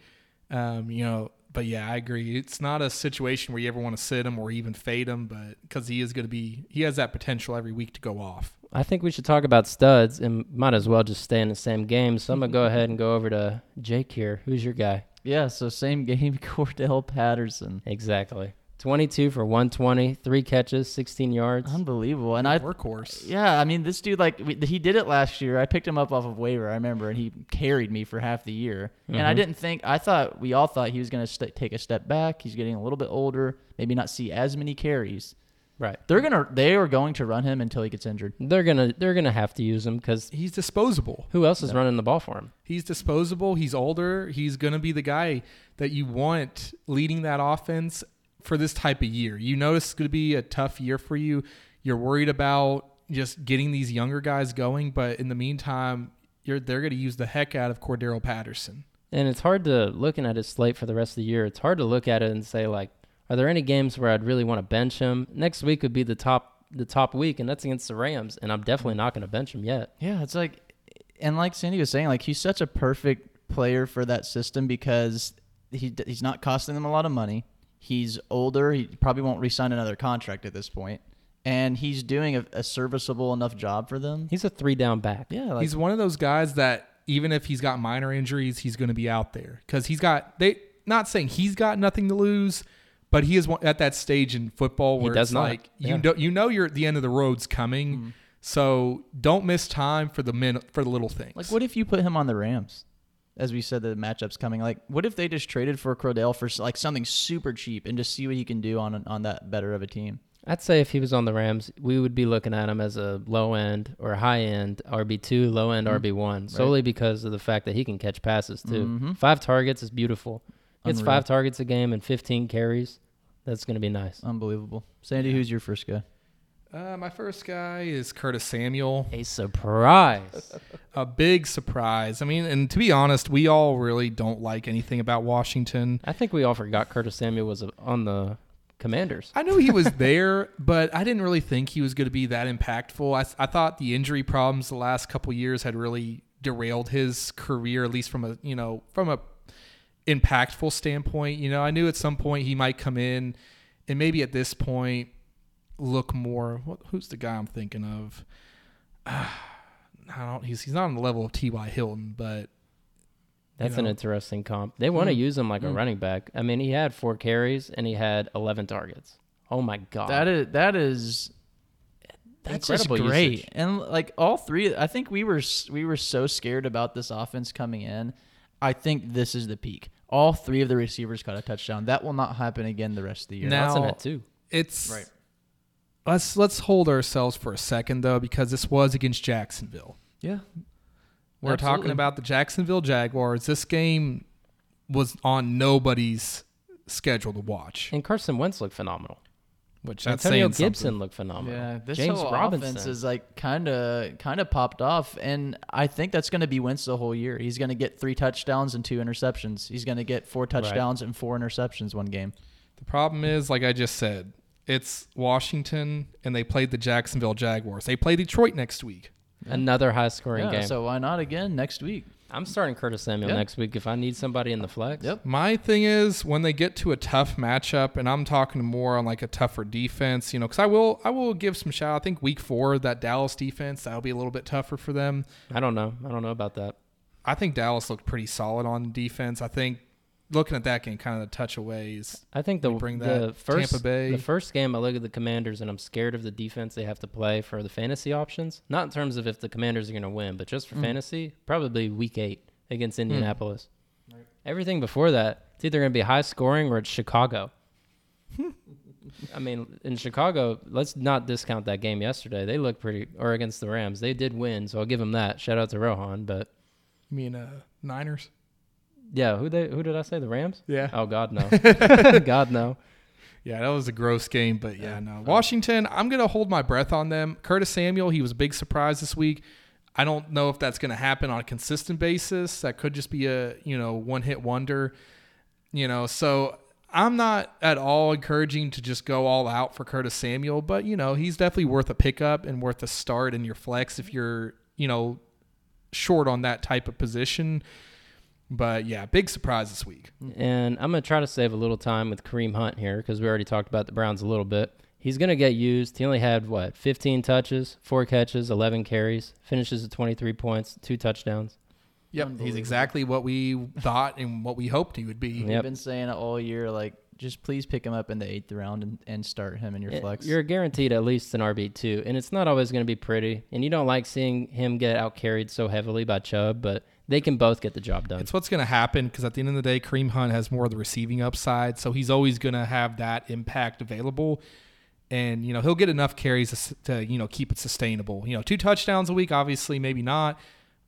Um, you know, but yeah, I agree. It's not a situation where you ever want to sit him or even fade him, but because he is gonna be, he has that potential every week to go off. I think we should talk about studs and might as well just stay in the same game. So I'm going to go ahead and go over to Jake here. Who's your guy? Yeah, so same game, Cordarrelle Patterson. Exactly. 22 for 120, three catches, 16 yards. Unbelievable. And I Workhorse. Yeah, I mean, this dude like we, he did it last year. I picked him up off of waiver. I remember, and he carried me for half the year. And I Mhm. didn't think. I thought we all thought he was going to st- take a step back. He's getting a little bit older. Maybe not see as many carries. Right. They're gonna they are going to run him until he gets injured. They're gonna they're gonna have to use him because He's disposable. who else is running the ball for him? He's disposable. He's older. He's going to be the guy that you want leading that offense for this type of year. You know it's going to be a tough year for you. You're worried about just getting these younger guys going, but in the meantime, you're they're going to use the heck out of Cordarrelle Patterson. And it's hard to looking at his slate for the rest of the year. It's hard to look at it and say like, are there any games where I'd really want to bench him? Next week would be the top the top week, and that's against the Rams, and I'm definitely not going to bench him yet. Yeah, it's like, and like Sandy was saying, like he's such a perfect player for that system because he he's not costing them a lot of money. He's older. He probably won't re-sign another contract at this point, and he's doing a, a serviceable enough job for them. He's a three down back. Yeah, like he's one of those guys that even if he's got minor injuries, he's going to be out there because he's got they. Not saying he's got nothing to lose, but he is at that stage in football He where does it's not. like you know you know you're at the end of the road's coming. Mm-hmm. So don't miss time for the min for the little things. Like, what if you put him on the Rams? As we said, the matchup's coming. Like, what if they just traded for Crodell for like something super cheap and just see what he can do on on that better of a team? I'd say if he was on the Rams, we would be looking at him as a low end or high end RB two, low end Mhm. RB one, solely because of the fact that he can catch passes too. Mhm. Five targets is beautiful. It's Unreal. five targets a game and 15 carries. That's going to be nice. Unbelievable. Sandy, who's your first guy? Uh, my first guy is Curtis Samuel. A surprise. A big surprise. I mean, and to be honest, we all really don't like anything about Washington. I think we all forgot Curtis Samuel was on the Commanders. I knew he was there, but I didn't really think he was going to be that impactful. I, I thought the injury problems the last couple years had really derailed his career, at least from a you know from a impactful standpoint. You know, I knew at some point he might come in, and maybe at this point look more. What, who's the guy I'm thinking of? I don't. He's he's not on the level of T.Y. Hilton, but That's you an interesting comp. They want to Mm. use him like a Mm. running back. I mean, he had four carries and he had 11 targets. Oh my god. That is that is that's just great. usage. And like all three, I think we were we were so scared about this offense coming in. I think this is the peak. All three of the receivers got a touchdown. That will not happen again the rest of the year. Now- Watson had two. it's Right. Let's let's hold ourselves for a second though, because this was against Jacksonville. yeah, We're talking about the Jacksonville Jaguars. This game was on nobody's schedule to watch, And Carson Wentz looked phenomenal. Which that's Antonio Gibson something. looked phenomenal. yeah. This James whole Robinson. offense is like kind of kind of popped off, and I think that's going to be Wentz the whole year. He's going to get three touchdowns and two interceptions. He's going to get four touchdowns and four interceptions one game. The problem is, like I just said, it's Washington, and they played the Jacksonville Jaguars. They play Detroit next week. Another high scoring Yeah, game. so why not again next week? I'm starting Curtis Samuel Yeah. next week if I need somebody in the flex. Yep. My thing is when they get to a tough matchup, and I'm talking more on like a tougher defense, you know, because I will I will give some shout. I think week four that Dallas defense that'll be a little bit tougher for them. I don't know. I don't know about that. I think Dallas looked pretty solid on defense. I think looking at that game, kind of the touch away is I think the We bring the first Tampa Bay. the first game I look at the Commanders and I'm scared of the defense they have to play for the fantasy options. Not in terms of if the Commanders are going to win, but just for Mm. fantasy, probably week 8 against Indianapolis. Everything before that, it's either going to be high scoring or it's Chicago. I mean, in Chicago, let's not discount that game yesterday. They looked pretty or against the Rams. They did win, so I'll give them that. Shout out to Rohan, but you mean uh, Niners. Yeah, who they who did I say? The Rams? Yeah, Oh god no. god no. yeah, that was a gross game, but yeah, no. Washington, I'm gonna hold my breath on them. Curtis Samuel, he was a big surprise this week. I don't know if that's gonna happen on a consistent basis. That could just be a you know one hit wonder. You know, so I'm not at all encouraging to just go all out for Curtis Samuel, but you know he's definitely worth a pickup and worth a start in your flex if you're you know short on that type of position. But yeah, big surprise this week. And I'm going to try to save a little time with Kareem Hunt here because we already talked about the Browns a little bit. He's going to get used. He only had, what, 15 touches, four catches, 11 carries, finishes at 23 points, two touchdowns. Yep, he's exactly what we thought and what we hoped he would be. Yep. We've been saying it all year. Like, just please pick him up in the eighth round and, and start him in your flex. You're guaranteed at least an RB2, and it's not always going to be pretty. And you don't like seeing him get out carried so heavily by Chubb, but they can both get the job done. It's what's going to happen because at the end of the day, Kareem Hunt has more of the receiving upside, so he's always going to have that impact available. and you know he'll get enough carries to, to you know keep it sustainable. You know, two touchdowns a week, obviously, maybe not,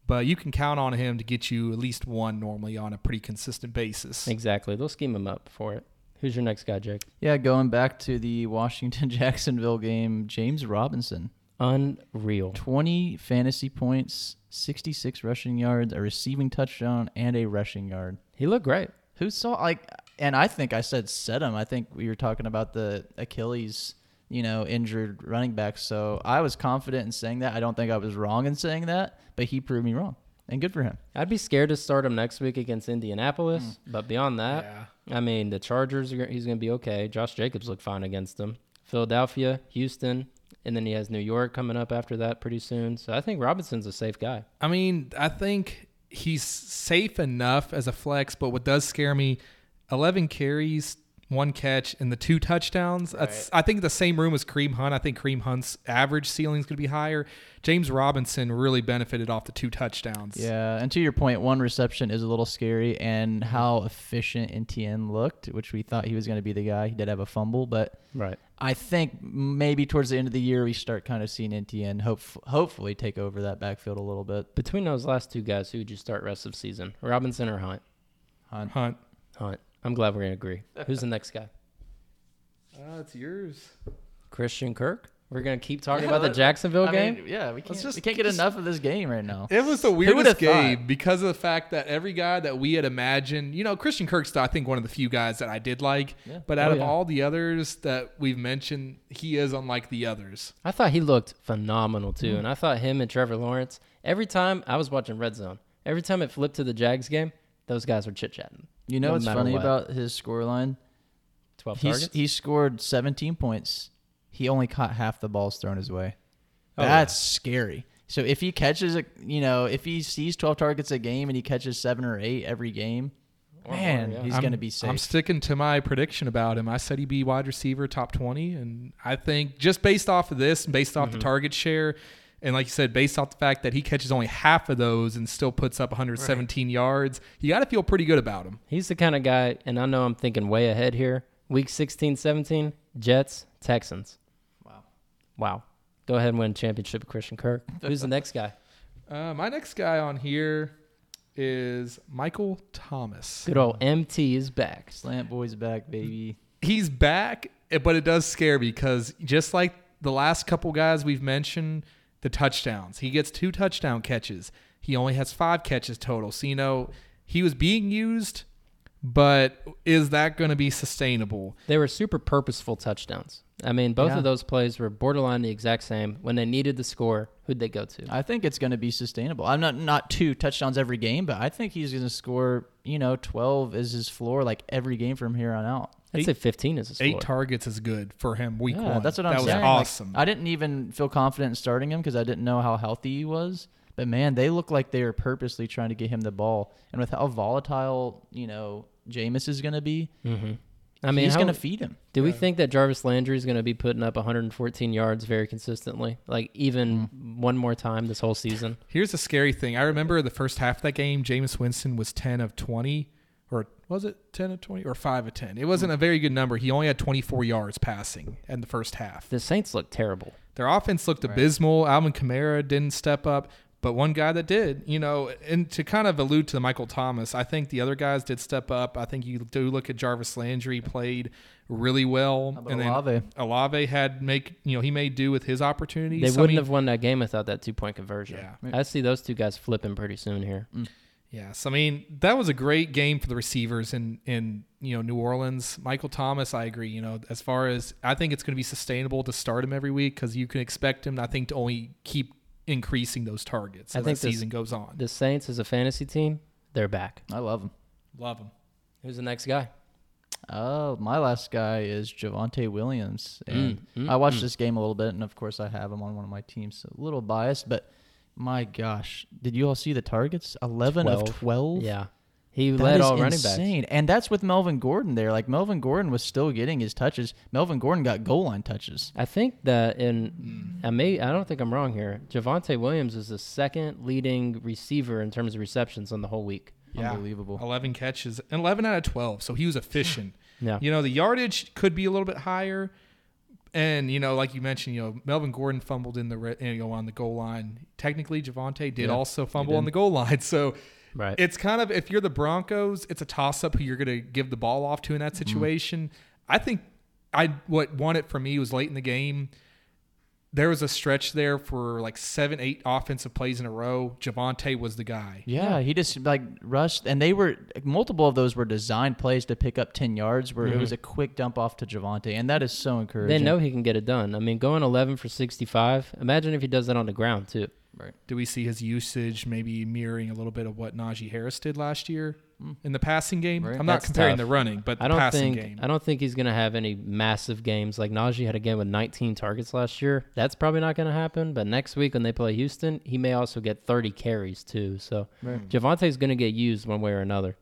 but you can count on him to get you at least one normally on a pretty consistent basis. Exactly. They'll scheme him up for it. Who's your next guy, Jake? Yeah, going back to the Washington Jacksonville game, James Robinson, Unreal. 20 fantasy points, 66 rushing yards, a receiving touchdown, and a rushing yard. He looked great. Who saw like? And I think I said set him. I think we were talking about the Achilles, you know, injured running back. So I was confident in saying that. I don't think I was wrong in saying that, but he proved me wrong, and good for him. I'd be scared to start him next week against Indianapolis, mm. but beyond that, Yeah. I mean, the Chargers, are, he's going to be okay. Josh Jacobs looked fine against them. Philadelphia, Houston, and then he has New York coming up after that pretty soon. So I think Robinson's a safe guy. I mean, I think he's safe enough as a flex, but what does scare me, 11 carries, one catch, and the two touchdowns. That's I think the same room as Kareem Hunt. I think Kareem Hunt's average ceiling is going to be higher. James Robinson really benefited off the two touchdowns. Yeah, and to your point, one reception is a little scary, and how efficient ETN looked, which we thought he was going to be the guy. He did have a fumble, but Right. I think maybe towards the end of the year we start kind of seeing ETN hope hopefully take over that backfield a little bit. Between those last two guys, who would you start rest of season? Robinson or Hunt? Hunt. Hunt. Hunt. I'm glad we're going to agree. Who's the next guy? Uh, it's yours. Christian Kirk? We're going to keep talking Yeah, about the let- Jacksonville I game? mean, yeah, we can't, just- we can't get just- enough of this game right now. It was the would've weirdest thought? game because of the fact that every guy that we had imagined, you know, Christian Kirk's, I think, one of the few guys that I did like. Yeah. But out Oh, of yeah. all the others that we've mentioned, he is unlike the others. I thought he looked phenomenal too, and I thought him and Trevor Lawrence. Every time I was watching Red Zone, every time it flipped to the Jags game, those guys were chit chatting. You know No what's funny what. about his scoreline? Twelve He's targets. he scored 17 points. He only caught half the balls thrown his way. Oh, That's scary. So if he catches a, you know, if he sees 12 targets a game and he catches seven or eight every game, Or man, more, yeah. he's I'm- going to be safe. I'm sticking to my prediction about him. I said he'd be wide receiver, top 20. And I think just based off of this, and based off the mm-hmm. target share, and like you said, based off the fact that he catches only half of those and still puts up 117 yards, you got to feel pretty good about him. He's the kind of guy, and I know I'm thinking way ahead here. Week 16, 17, Jets, Texans. Wow. Wow. Go ahead and win championship Christian Kirk. Who's the next guy? Uh, my next guy on here is Michael Thomas. Good old MT is back. Slant boys back, baby. He's back, eh, but it does scare me because just like the last couple guys we've mentioned, the touchdowns. He gets two touchdown catches. He only has five catches total. So, you know, he was being used, but is that going to be sustainable? They were super purposeful touchdowns. I mean, both Yeah. of those plays were borderline the exact same. When they needed the score, who'd they go to? I think it's going to be sustainable. I'm not not two touchdowns every game, but I think he's going to score, you know, 12 is his floor like every game from here on out. I'd say 15 is a score. Eight targets is good for him week Yeah, one. that's what I'm that was saying. Like, awesome. I didn't even feel confident in starting him because I didn't know how healthy he was. But man, they look like they are purposely trying to get him the ball. And with how volatile, you know, Jameis is going to be, Mm-hmm. I mean, he's going to feed him. do we think that Jarvis Landry is going to be putting up 114 yards very consistently, like even Mm. one more time this whole season? Here's the scary thing. I remember the first half of that game, Jameis Winston was 10 of 20, or was it 10 of 20 or 5 of 10? It wasn't a very good number. He only had 24 yards passing in the first half. The Saints looked terrible. Their offense looked abysmal. Alvin Kamara didn't step up, but one guy that did, you know, and to kind of allude to Michael Thomas, I think the other guys did step up. I think you do look at Jarvis Landry played really well, How about and then Olave? Olave had make you know he made do with his opportunities. They So, I wouldn't mean- have won that game without that two point conversion. Yeah. I see those two guys flipping pretty soon here. Mm. Yes, I mean that was a great game for the receivers in in you know New Orleans. Michael Thomas, I agree. You know, as far as I think it's going to be sustainable to start him every week because you can expect him. I think to only keep increasing those targets I as think the season goes on. The Saints as a fantasy team, they're back. I love them. Love them. Who's the next guy? Oh, my last guy is Javonte Williams. And Mm, mm, I watched mm. this game a little bit, and of course, I have him on one of my teams. So a little biased, but my gosh, did you all see the targets? 11 of 12. 12? Yeah. He That led all running backs. insane. And that's with Melvin Gordon there. Like Melvin Gordon was still getting his touches. Melvin Gordon got goal line touches. I think that in hmm. I may I don't think I'm wrong here. Javonte Williams is the second leading receiver in terms of receptions on the whole week. Yeah. Unbelievable. 11 catches, 11 out of 12. So he was efficient. Yeah. You know, the yardage could be a little bit higher. And you know, like you mentioned, you know, Melvin Gordon fumbled in the re- you know on the goal line. Technically, Javonte did Yeah, also fumble on the goal line. So Right. it's kind of if you're the Broncos, it's a toss up who you're going to give the ball off to in Mm-hmm. that situation. I think I what won it for me was late in the game. There was a stretch there for like seven, eight offensive plays in a row. Javonte was the guy. Yeah, he just like rushed, and they were multiple of those were designed plays to pick up ten yards, where it mm-hmm. was a quick dump off to Javonte, and that is so encouraging. they know he can get it done. I mean, going 11 for 65. Imagine if he does that on the ground too. Do we see his usage maybe mirroring a little bit of what Najee Harris did last year hmm. in the passing game? Right. I'm not That's comparing tough. the running, but the I don't passing think game. I don't think he's going to have any massive games like Najee had a game with 19 targets last year. That's probably not going to happen. But next week when they play Houston, he may also get 30 carries too. So Right. Javonte's going to get used one way or another.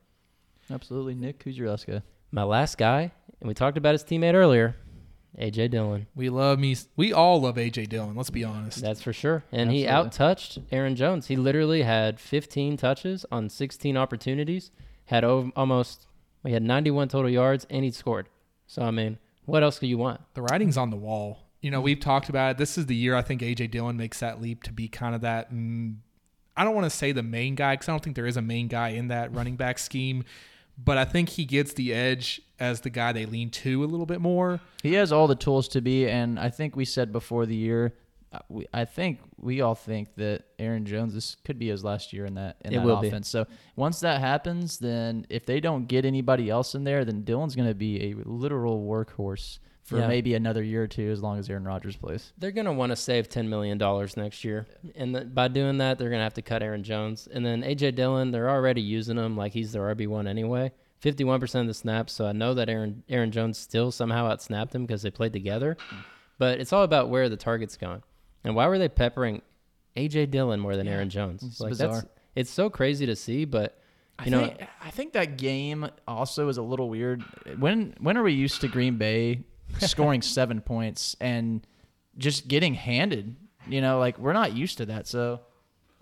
Absolutely, Nick. Who's your last guy? My last guy, and we talked about his teammate earlier, AJ Dillon. we love me. We all love AJ Dillon. Let's be honest. That's for sure. And he Absolutely. outtouched Aaron Jones. He literally had 15 touches on 16 opportunities, had over, almost, we had 91 total yards, and he scored. So, I mean, what else do you want? the writing's on the wall. You know, we've talked about it. This is the year I think AJ Dillon makes that leap to be kind of that. Mm, I don't want to say the main guy because I don't think there is a main guy in that running back scheme, but I think he gets the edge as the guy they lean to a little bit more. He has all the tools to be, and I think we said before the year, uh, we, I think we all think that Aaron Jones this could be his last year in that in It that will be. offense. So once that happens, then if they don't get anybody else in there, then Dillon's going to be a literal workhorse for Yeah. maybe another year or two, as long as Aaron Rodgers plays. They're going to want to save $10 million next year. And th- by doing that, they're going to have to cut Aaron Jones. And then A.J. Dillon, they're already using him like he's their RB1 anyway. 51% of the snaps. So I know that Aaron, Aaron Jones still somehow outsnapped him because they played together. But it's all about where the target's going. And why were they peppering A.J. Dillon more than Aaron Jones? It's like bizarre. that's it's so crazy to see, but I you know, think, I think that game also is a little weird. When when are we used to Green Bay scoring seven points and just getting handed? You know, like we're not used to that. So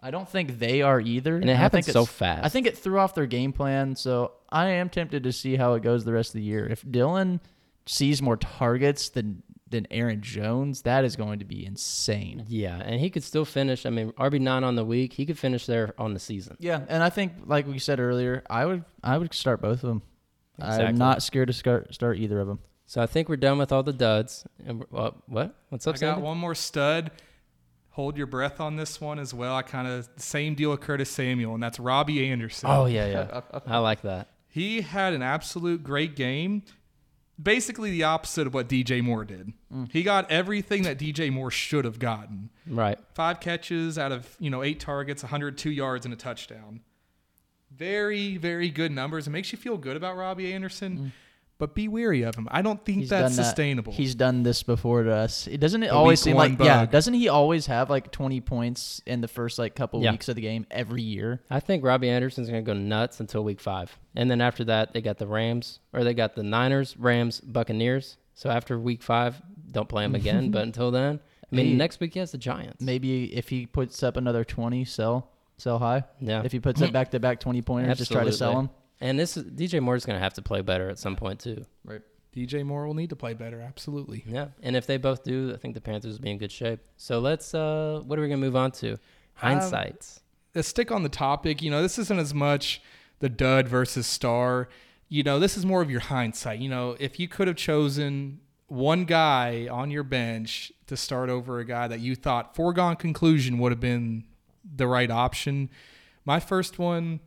I don't think they are either. And it happens so fast. I think it threw off their game plan. So I am tempted to see how it goes the rest of the year. If Dillon sees more targets than than Aaron Jones, that is going to be insane. yeah, and he could still finish. I mean, RB nine on the week, he could finish there on the season. Yeah, and I think like we said earlier, I would I would start both of them. Exactly. I'm not scared to start start either of them. So I think we're done with all the duds. And we're- what? What? What's up, I got Sandy? one more stud. Hold your breath on this one as well. I kind of same deal with Curtis Samuel, and that's Robbie Anderson. Oh yeah, yeah. I like that. He had an absolute great game. Basically, the opposite of what DJ Moore did. Mm. He got everything that DJ Moore should have gotten. Right. Five catches out of you know eight targets, 102 yards, and a touchdown. Very, very good numbers. It makes you feel good about Robbie Anderson, mm. But be weary of him. I don't think He's that's done that- sustainable. He's done this before to us. It doesn't it The always seem one like yeah, doesn't he always have like 20 points in the first like couple Yeah. weeks of the game every year? I think Robbie Anderson's gonna go nuts until week five, and then after that they got the Rams or they got the Niners, Rams, Buccaneers. So after week five, don't play him again. but until then, I mean, Hey, next week he has the Giants. Maybe if he puts up another 20, sell sell high. Yeah. If he puts up back to back 20 pointers, just try to sell Absolutely. And this is DJ Moore's gonna have to play better at some point too. Right. DJ Moore will need to play better. Absolutely. Yeah. And if they both do, I think the Panthers will be in good shape. So let's. uh What are we gonna move on to? Hindsights. let's stick on the topic. You know, this isn't as much the dud versus star. You know, this is more of your hindsight. You know, if you could have chosen one guy on your bench to start over a guy that you thought foregone conclusion would have been the right option, my first one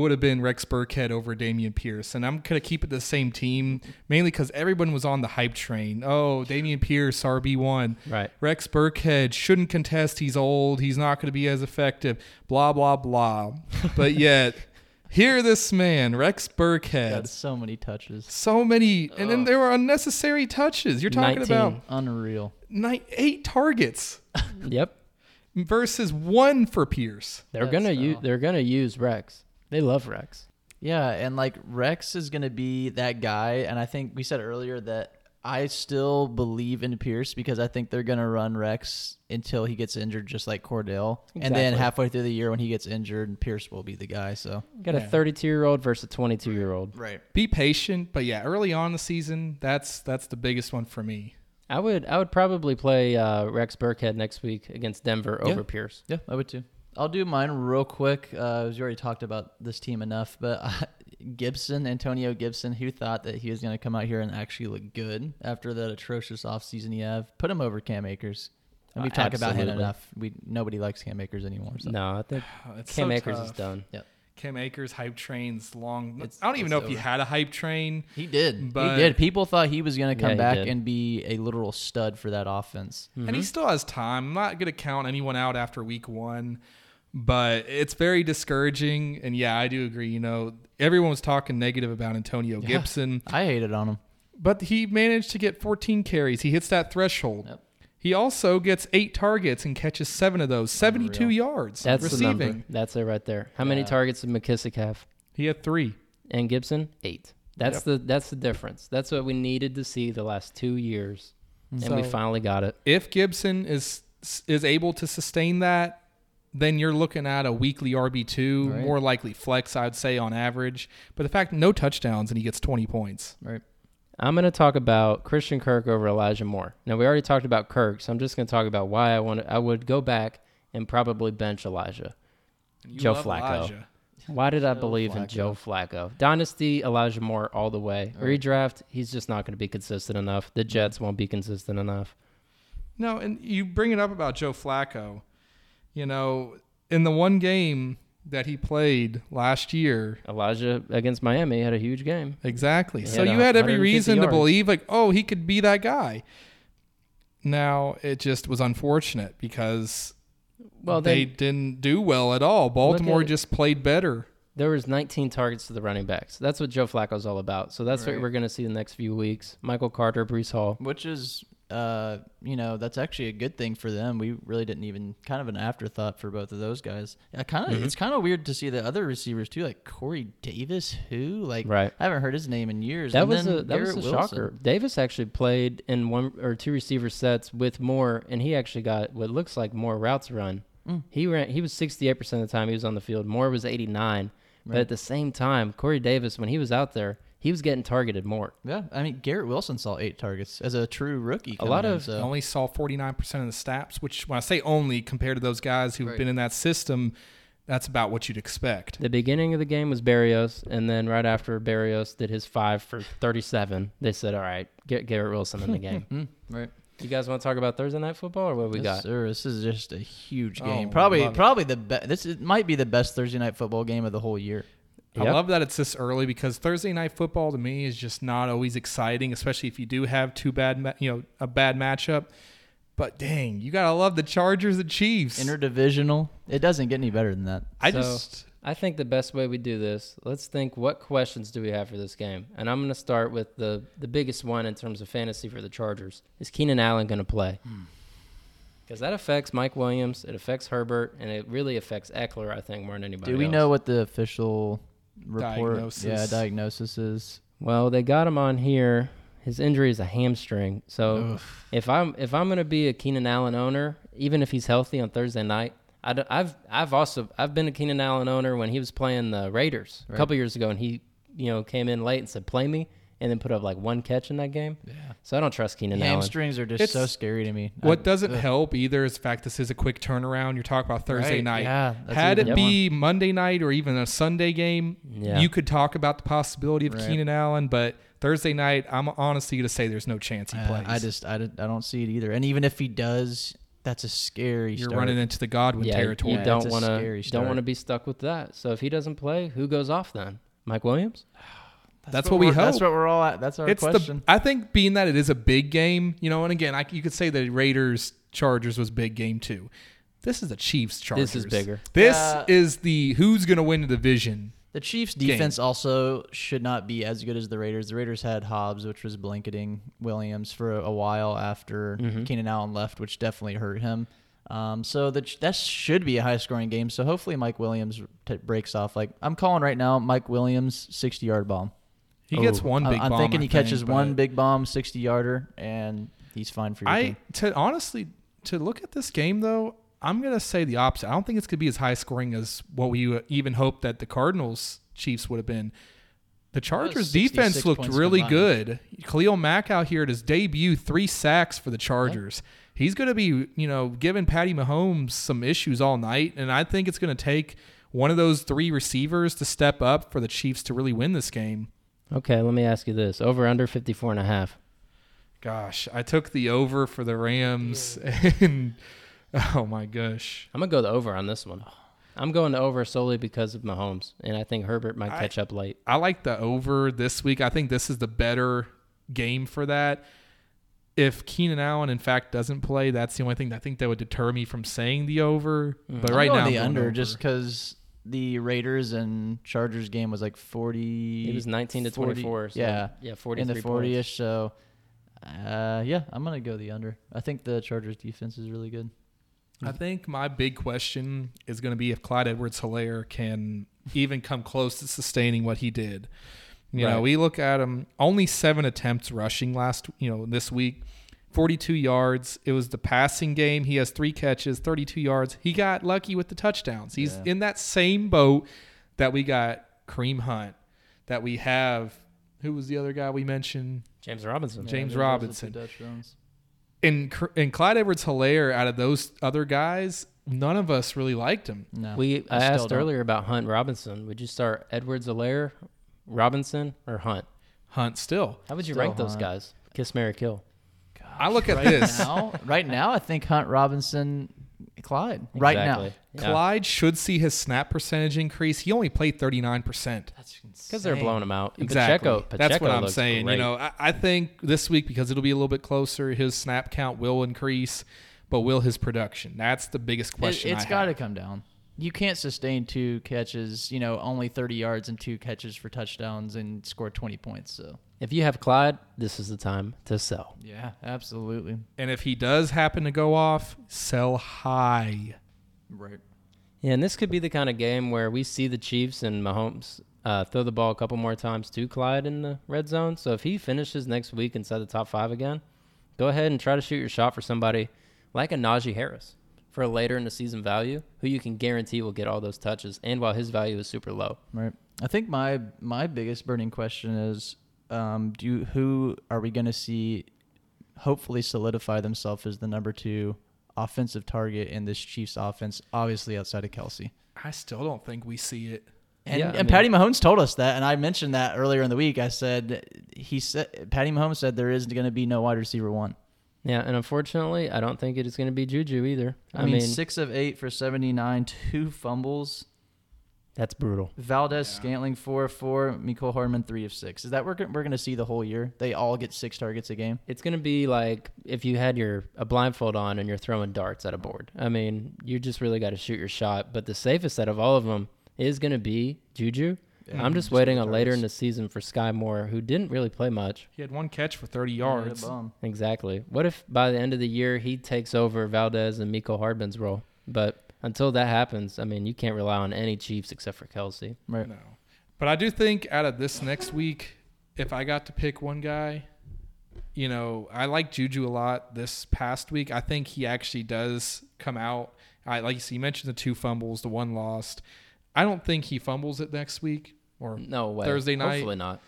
would have been Rex Burkhead over Dameon Pierce. And I'm going to keep it the same team, mainly because everyone was on the hype train. Oh, Dameon Pierce, RB1. right. Rex Burkhead shouldn't contest. He's old. He's not going to be as effective. Blah blah blah. but yet, hear this man, Rex Burkhead. Got so many touches. So many, and then there were unnecessary touches. You're talking 19. about Unreal. nine, eight targets Yep. versus one for Pierce. They're That's gonna so- use. They're gonna use Rex. They love Rex. Yeah, and like Rex is going to be that guy. And I think we said earlier that I still believe in Pierce because I think they're going to run Rex until he gets injured, just like Cordell. And then halfway through the year, when he gets injured, Pierce will be the guy. So, Got a Yeah. 32 year old versus a 22 year old. right. Be patient, but yeah, early on in the season, that's that's the biggest one for me. I would I would probably play uh, Rex Burkhead next week against Denver Yeah. over Pierce. Yeah, I would too. I'll do mine real quick. Uh, we already talked about this team enough, but uh, Gibson, Antonio Gibson, who thought that he was going to come out here and actually look good after that atrocious offseason he have, put him over Cam Akers. And we've Uh, talked about him enough. We nobody likes Cam Akers anymore. So. No, I think It's Cam so Akers tough. is done. Yeah. Cam Akers hype train's long. It's- I don't even it's know if he had a hype train. He did. But- he did. People thought he was going to come he back did. and be a literal stud for that offense. and Mm-hmm. he still has time. I'm not going to count anyone out after week one, but it's very discouraging. And yeah, I do agree. You know, everyone was talking negative about Antonio Yeah. Gibson, I hated on him. but he managed to get 14 carries. He hits that threshold. Yep. He also gets eight targets and catches seven of those, 72 Unreal. yards That's the receiving. number. That's it right there. How many targets did McKissic have? He had three. And Gibson eight. That's the that's the difference. That's what we needed to see the last two years, and we finally got it. If Gibson is is able to sustain that, then you're looking at a weekly RB two, Right. more likely flex, I'd say on average. But the fact no touchdowns and he gets 20 points. Right. I'm going to talk about Christian Kirk over Elijah Moore. Now we already talked about Kirk, so I'm just going to talk about why I want I would go back and probably bench Elijah. You Joe love Flacco. Elijah. Why did I Joe believe in Joe Flacco? Dynasty Elijah Moore all the way. Right. Redraft, he's just not going to be consistent enough. The mm-hmm. Jets won't be consistent enough. No, and you bring it up about Joe Flacco. You know, in the one game that he played last year, Elijah against Miami had a huge game. exactly. He so had you had every 150 reason to believe, like, oh, he could be that guy. Now it just was unfortunate because Well, they they didn't do well at all. Baltimore at- just played better. there was 19 targets to the running backs. That's what Joe Flacco's all about. So that's what we're going to see the next few weeks. Michael Carter, Breece Hall. Which is, uh, you know, that's actually a good thing for them. We really didn't even kind of an afterthought for both of those guys. I kind of, Mhm. it's kind of weird to see the other receivers too, like Corey Davis, who, like, Right. I haven't heard his name in years. That And was then a that was a Garrett shocker. Davis actually played in one or two receiver sets with Moore, and he actually got what looks like more routes run. Mm. He ran. He was 68 percent of the time he was on the field. Moore was 89. But at the same time, Corey Davis, when he was out there, he was getting targeted more. Yeah, I mean Garrett Wilson saw eight targets as a true rookie. A lot coming in, of- so. Only saw 49% of the snaps, which when I say only compared to those guys who've Right. been in that system, that's about what you'd expect. The beginning of the game was Berrios, and then right after Berrios did his five for 37, they said, "All right, get Garrett Wilson in the game." Mm, right. you guys want to talk about Thursday night football, or what we yes, got? sir. This is just a huge Oh, game. probably, it. probably the best. This is, might be the best Thursday night football game of the whole year. I love that it's this early because Thursday night football to me is just not always exciting, especially if you do have two bad, ma- you know, a bad matchup. But dang, you gotta love the Chargers and Chiefs. Interdivisional. It doesn't get any better than that. I So- just I think the best way we do this, let's think what questions do we have for this game? And I'm going to start with the the biggest one in terms of fantasy for the Chargers. Is Keenan Allen going to play? Hmm. Because that affects Mike Williams, it affects Herbert, and it really affects Ekeler, I think, more than anybody Do we else. know what the official report? Diagnosis. Yeah, diagnoses. Well, they got him on here. His injury is a hamstring. So if I'm if I'm going to be a Keenan Allen owner, even if he's healthy on Thursday night, I have I've also I've been a Keenan Allen owner when he was playing the Raiders a couple years ago, and he you know came in late and said play me, and then put up like one catch in that game. Yeah. So I don't trust Keenan Allen. Hamstrings are just It's- so scary to me. what I- doesn't ugh. help either is the fact this is a quick turnaround. You're talking about Thursday Right, night. Yeah. Had even it one. be Monday night or even a Sunday game, Yeah. you could talk about the possibility of Right. Keenan Allen. But Thursday night, I'm honestly going to say there's no chance he Uh, plays. I just I, don't- I don't see it either. And even if he does, that's a scary. you're start. running into the Godwin yeah, territory. you don't it's want to don't want to be stuck with that. So if he doesn't play, who goes off then? Mike Williams? That's what we we're- That's what we're all at. That's our it's question. the I think being that it is a big game, you know, and again, I, you could say the Raiders Chargers was big game too. This is the Chiefs Chargers. This is bigger. This Yeah. is the who's going to win the division. The Chiefs' game. defense also should not be as good as the Raiders. The Raiders had Hobbs, which was blanketing Williams for a while after Mhm. Keenan Allen left, which definitely hurt him. Um, so that that should be a high-scoring game. So hopefully Mike Williams t- breaks off. Like I'm calling right now, Mike Williams, 60-yard bomb. He gets Oh. one I'm- big I'm bomb. thinking I he catches one but big bomb, 60-yarder, and he's fine for your I team. to honestly to look at this game though, I'm going to say the opposite. I don't think it's going to be as high scoring as what we uh, even hoped that the Cardinals Chiefs would have been. The Chargers 66 defense looked points really combined. good. Khalil Mack out here at his debut, three sacks for the Chargers. He's going to be, you know, giving Patty Mahomes some issues all night, and I think it's going to take one of those three receivers to step up for the Chiefs to really win this game. Okay, let me ask you this: over under 54 and a half. Gosh, I took the over for the Rams, and oh my gosh, I'm gonna go the over on this one. I'm going to over solely because of Mahomes, and I think Herbert might I- catch up late. I like the over this week. I think this is the better game for that. If Keenan Allen, in fact, doesn't play, that's the only thing I think that would deter me from saying the over. Mm. But I'm right going now, the I'm going under over. just because the Raiders and Chargers game was like 40. It was 19 to 40 24. So yeah, yeah, 40 in the 40ish. So, uh, yeah, I'm gonna go the under. I think the Chargers defense is really good. I think my big question is going to be if Clyde Edwards Helaire can even come close to sustaining what he did. You know, we look at him only seven attempts rushing last, you know, this week, 42 yards. It was the passing game. He has three catches, 32 yards. He got lucky with the touchdowns. He's Yeah. in that same boat that we got Kareem Hunt, that we have. Who was the other guy we mentioned? James Robinson. James those are the Robinson. two touchdowns. And Cr- and Clyde Edwards Helaire, out of those other guys, none of us really liked him. No, We I, I asked don't. earlier about Hunt Robinson. Would you start Edwards Helaire, Robinson, or Hunt? Hunt still. How would you Still rank those guys? Kiss Mary Kill. I look at right this. now. Right now, I think Hunt Robinson, Clyde. Right now, Exactly. Yeah. Clyde should see his snap percentage increase. He only played 39%. that's Because they're blowing him out. And Exactly. Pacheco, Pacheco That's what I'm looks saying. great. You know, I, I think this week because it'll be a little bit closer, his snap count will increase, but will his production? That's the biggest question. It, has I got to have. come down. You can't sustain two catches, you know, only 30 yards and two catches for touchdowns and score 20 points. So, if you have Clyde, this is the time to sell. yeah, absolutely. And if he does happen to go off, sell high. Right. Yeah, and this could be the kind of game where we see the Chiefs and Mahomes uh, throw the ball a couple more times to Clyde in the red zone. So if he finishes next week inside the top five again, go ahead and try to shoot your shot for somebody like a Najee Harris for a later in the season value, who you can guarantee will get all those touches, and while his value is super low. Right. I think my my biggest burning question is, um, do you, who are we going to see, hopefully solidify themselves as the number two offensive target in this Chiefs offense? Obviously, outside of Kelce. I still don't think we see it. And, Yeah, I and mean- Patty Mahomes told us that, and I mentioned that earlier in the week. I said he said Patty Mahomes said there is going to be no wide receiver one. Yeah, and unfortunately, I don't think it is going to be Juju either. I, mean, six of eight for seventy nine, two fumbles. That's brutal. Valdes Scantling four of four, Mecole Hardman three of six. Is that we're, we're going to see the whole year? They all get six targets a game. It's going to be like if you had your a blindfold on and you're throwing darts at a board. I mean, you just really got to shoot your shot. But the safest out of all of them is going to be Juju. I'm just waiting on later in the season for Sky Moore, who didn't really play much. He had one catch for 30 Yeah, what a yards. bum. Exactly. What if by the end of the year he takes over Valdes and Mecole Hardman's role? But until that happens, I mean, you can't rely on any Chiefs except for Kelce. Right. No. But I do think out of this next week, if I got to pick one guy, you know, I like Juju a lot this past week. I think he actually does come out. I like you see, you mentioned the two fumbles, the one lost. I don't think he fumbles it next week or No way. Thursday night. Hopefully not.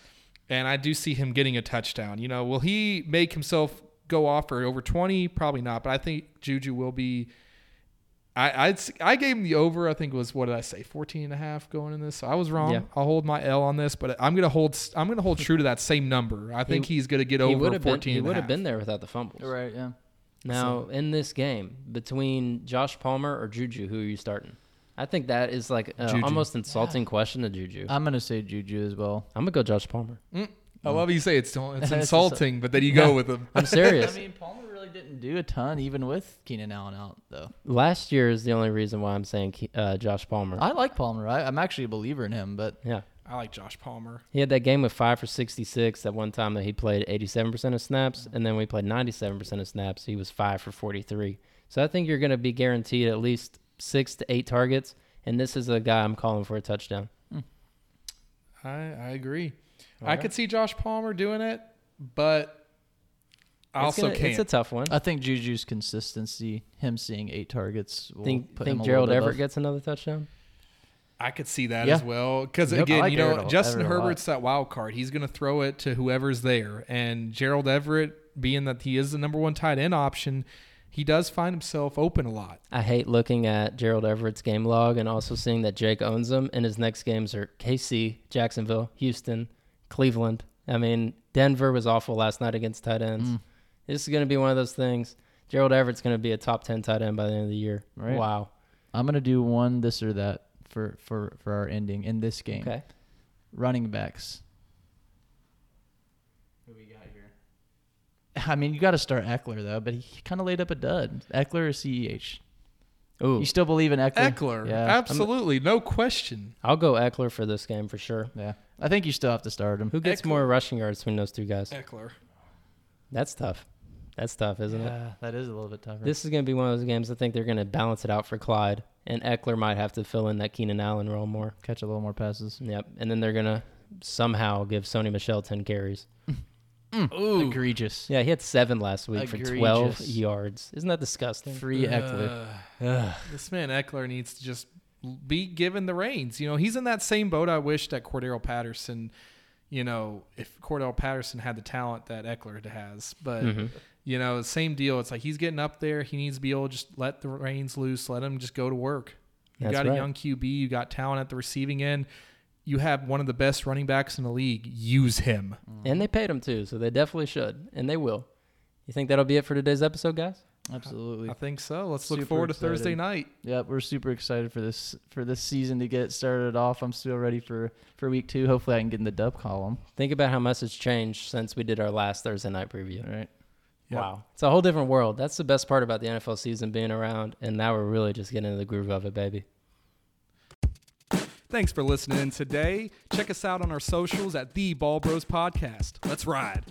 and I do see him getting a touchdown. You know, will he make himself go off for over 20? Probably not, but I think Juju will be I I'd, I gave him the over. I think it was what did I say? 14 and a half going in this. So I was wrong. Yeah. I'll hold my L on this, but I'm going to hold I'm going to hold true to that same number. I think he's going to get He over would have been. 14 He and would have been there without the fumbles. Right. Yeah. Now, in this game, between Josh Palmer or Juju, who are you starting? I think that is like an almost insulting question to Juju. I'm gonna say Juju as well. I'm gonna go Josh Palmer. Mm. I love you say it's it's It's insulting, but then you go with him. I'm serious. I mean, Palmer really didn't do a ton, even with Keenan Allen out, though. Last year is the only reason why I'm saying uh, Josh Palmer. I like Palmer. I, I'm actually a believer in him, but yeah, I like Josh Palmer. he had that game with five for 66. That one time that he played 87% of snaps, and then we played 97% of snaps. He was five for 43. So I think you're going to be guaranteed at least six to eight targets. And this is a guy I'm calling for a touchdown. I I agree. All I right. could see Josh Palmer doing it, but I It's also gonna- can't. It's a tough one. I think Juju's consistency, him seeing eight targets, will think put think him a Gerald little Everett above. gets another touchdown? I could see that Yeah. as well. Because Yep. Again, like you know, Everett Justin Everett. Herbert's that wild card. He's going to throw it to whoever's there. And Gerald Everett, being that he is the number one tight end option, he does find himself open a lot. I hate looking at Gerald Everett's game log and also seeing that Jake owns him, and his next games are KC, Jacksonville, Houston, Cleveland. I mean, Denver was awful last night against tight ends. Mm. This is going to be one of those things. Gerald Everett's going to be a top 10 tight end by the end of the year. Right. Wow. I'm gonna do one this or that for for for our ending in this game. Okay. Running backs. Who we got here? I mean, you got to start Ekeler though, but he kind of laid up a dud. Ekeler or CEH? Ooh, You still believe in Ekeler? Ekeler, Yeah. absolutely, no question. I'll go Ekeler for this game for sure. Yeah. I think you still have to start him. Who gets Ekeler. more rushing yards between those two guys? Ekeler. That's tough. That's tough, isn't it? Yeah, that is a little bit tougher. This is going to be one of those games I think they're going to balance it out for Clyde, and Ekeler might have to fill in that Keenan Allen role more. catch a little more passes. Yep. And then they're going to somehow give Sony Michel 10 carries. Ooh, Egregious. Yeah, he had seven last week for 12 yards. Isn't that disgusting? Free Ekeler. This man Ekeler needs to just be given the reins. You know, he's in that same boat. I wish that Cordarrelle Patterson. You know, if Cordell Patterson had the talent that Ekeler has, but Mhm. You know, same deal. It's like he's getting up there. He needs to be able to just let the reins loose, let him just go to work. You That's got right. a young QB, you got talent at the receiving end. You have one of the best running backs in the league. Use him. Mm. And they paid him too, so they definitely should, and they will. You think that'll be it for today's episode, guys? Absolutely. I think so. Let's look Super forward to excited. Thursday night. Yep, we're super excited for this for this season to get started off. I'm still ready for for week two. Hopefully, I can get in the dub column. Think about how much has changed since we did our last Thursday night preview. All right. Yep. Wow. It's a whole different world. That's the best part about the NFL season being around, and now we're really just getting into the groove of it, baby. Thanks for listening in today. Check us out on our socials at the Ball Bros Podcast. Let's ride.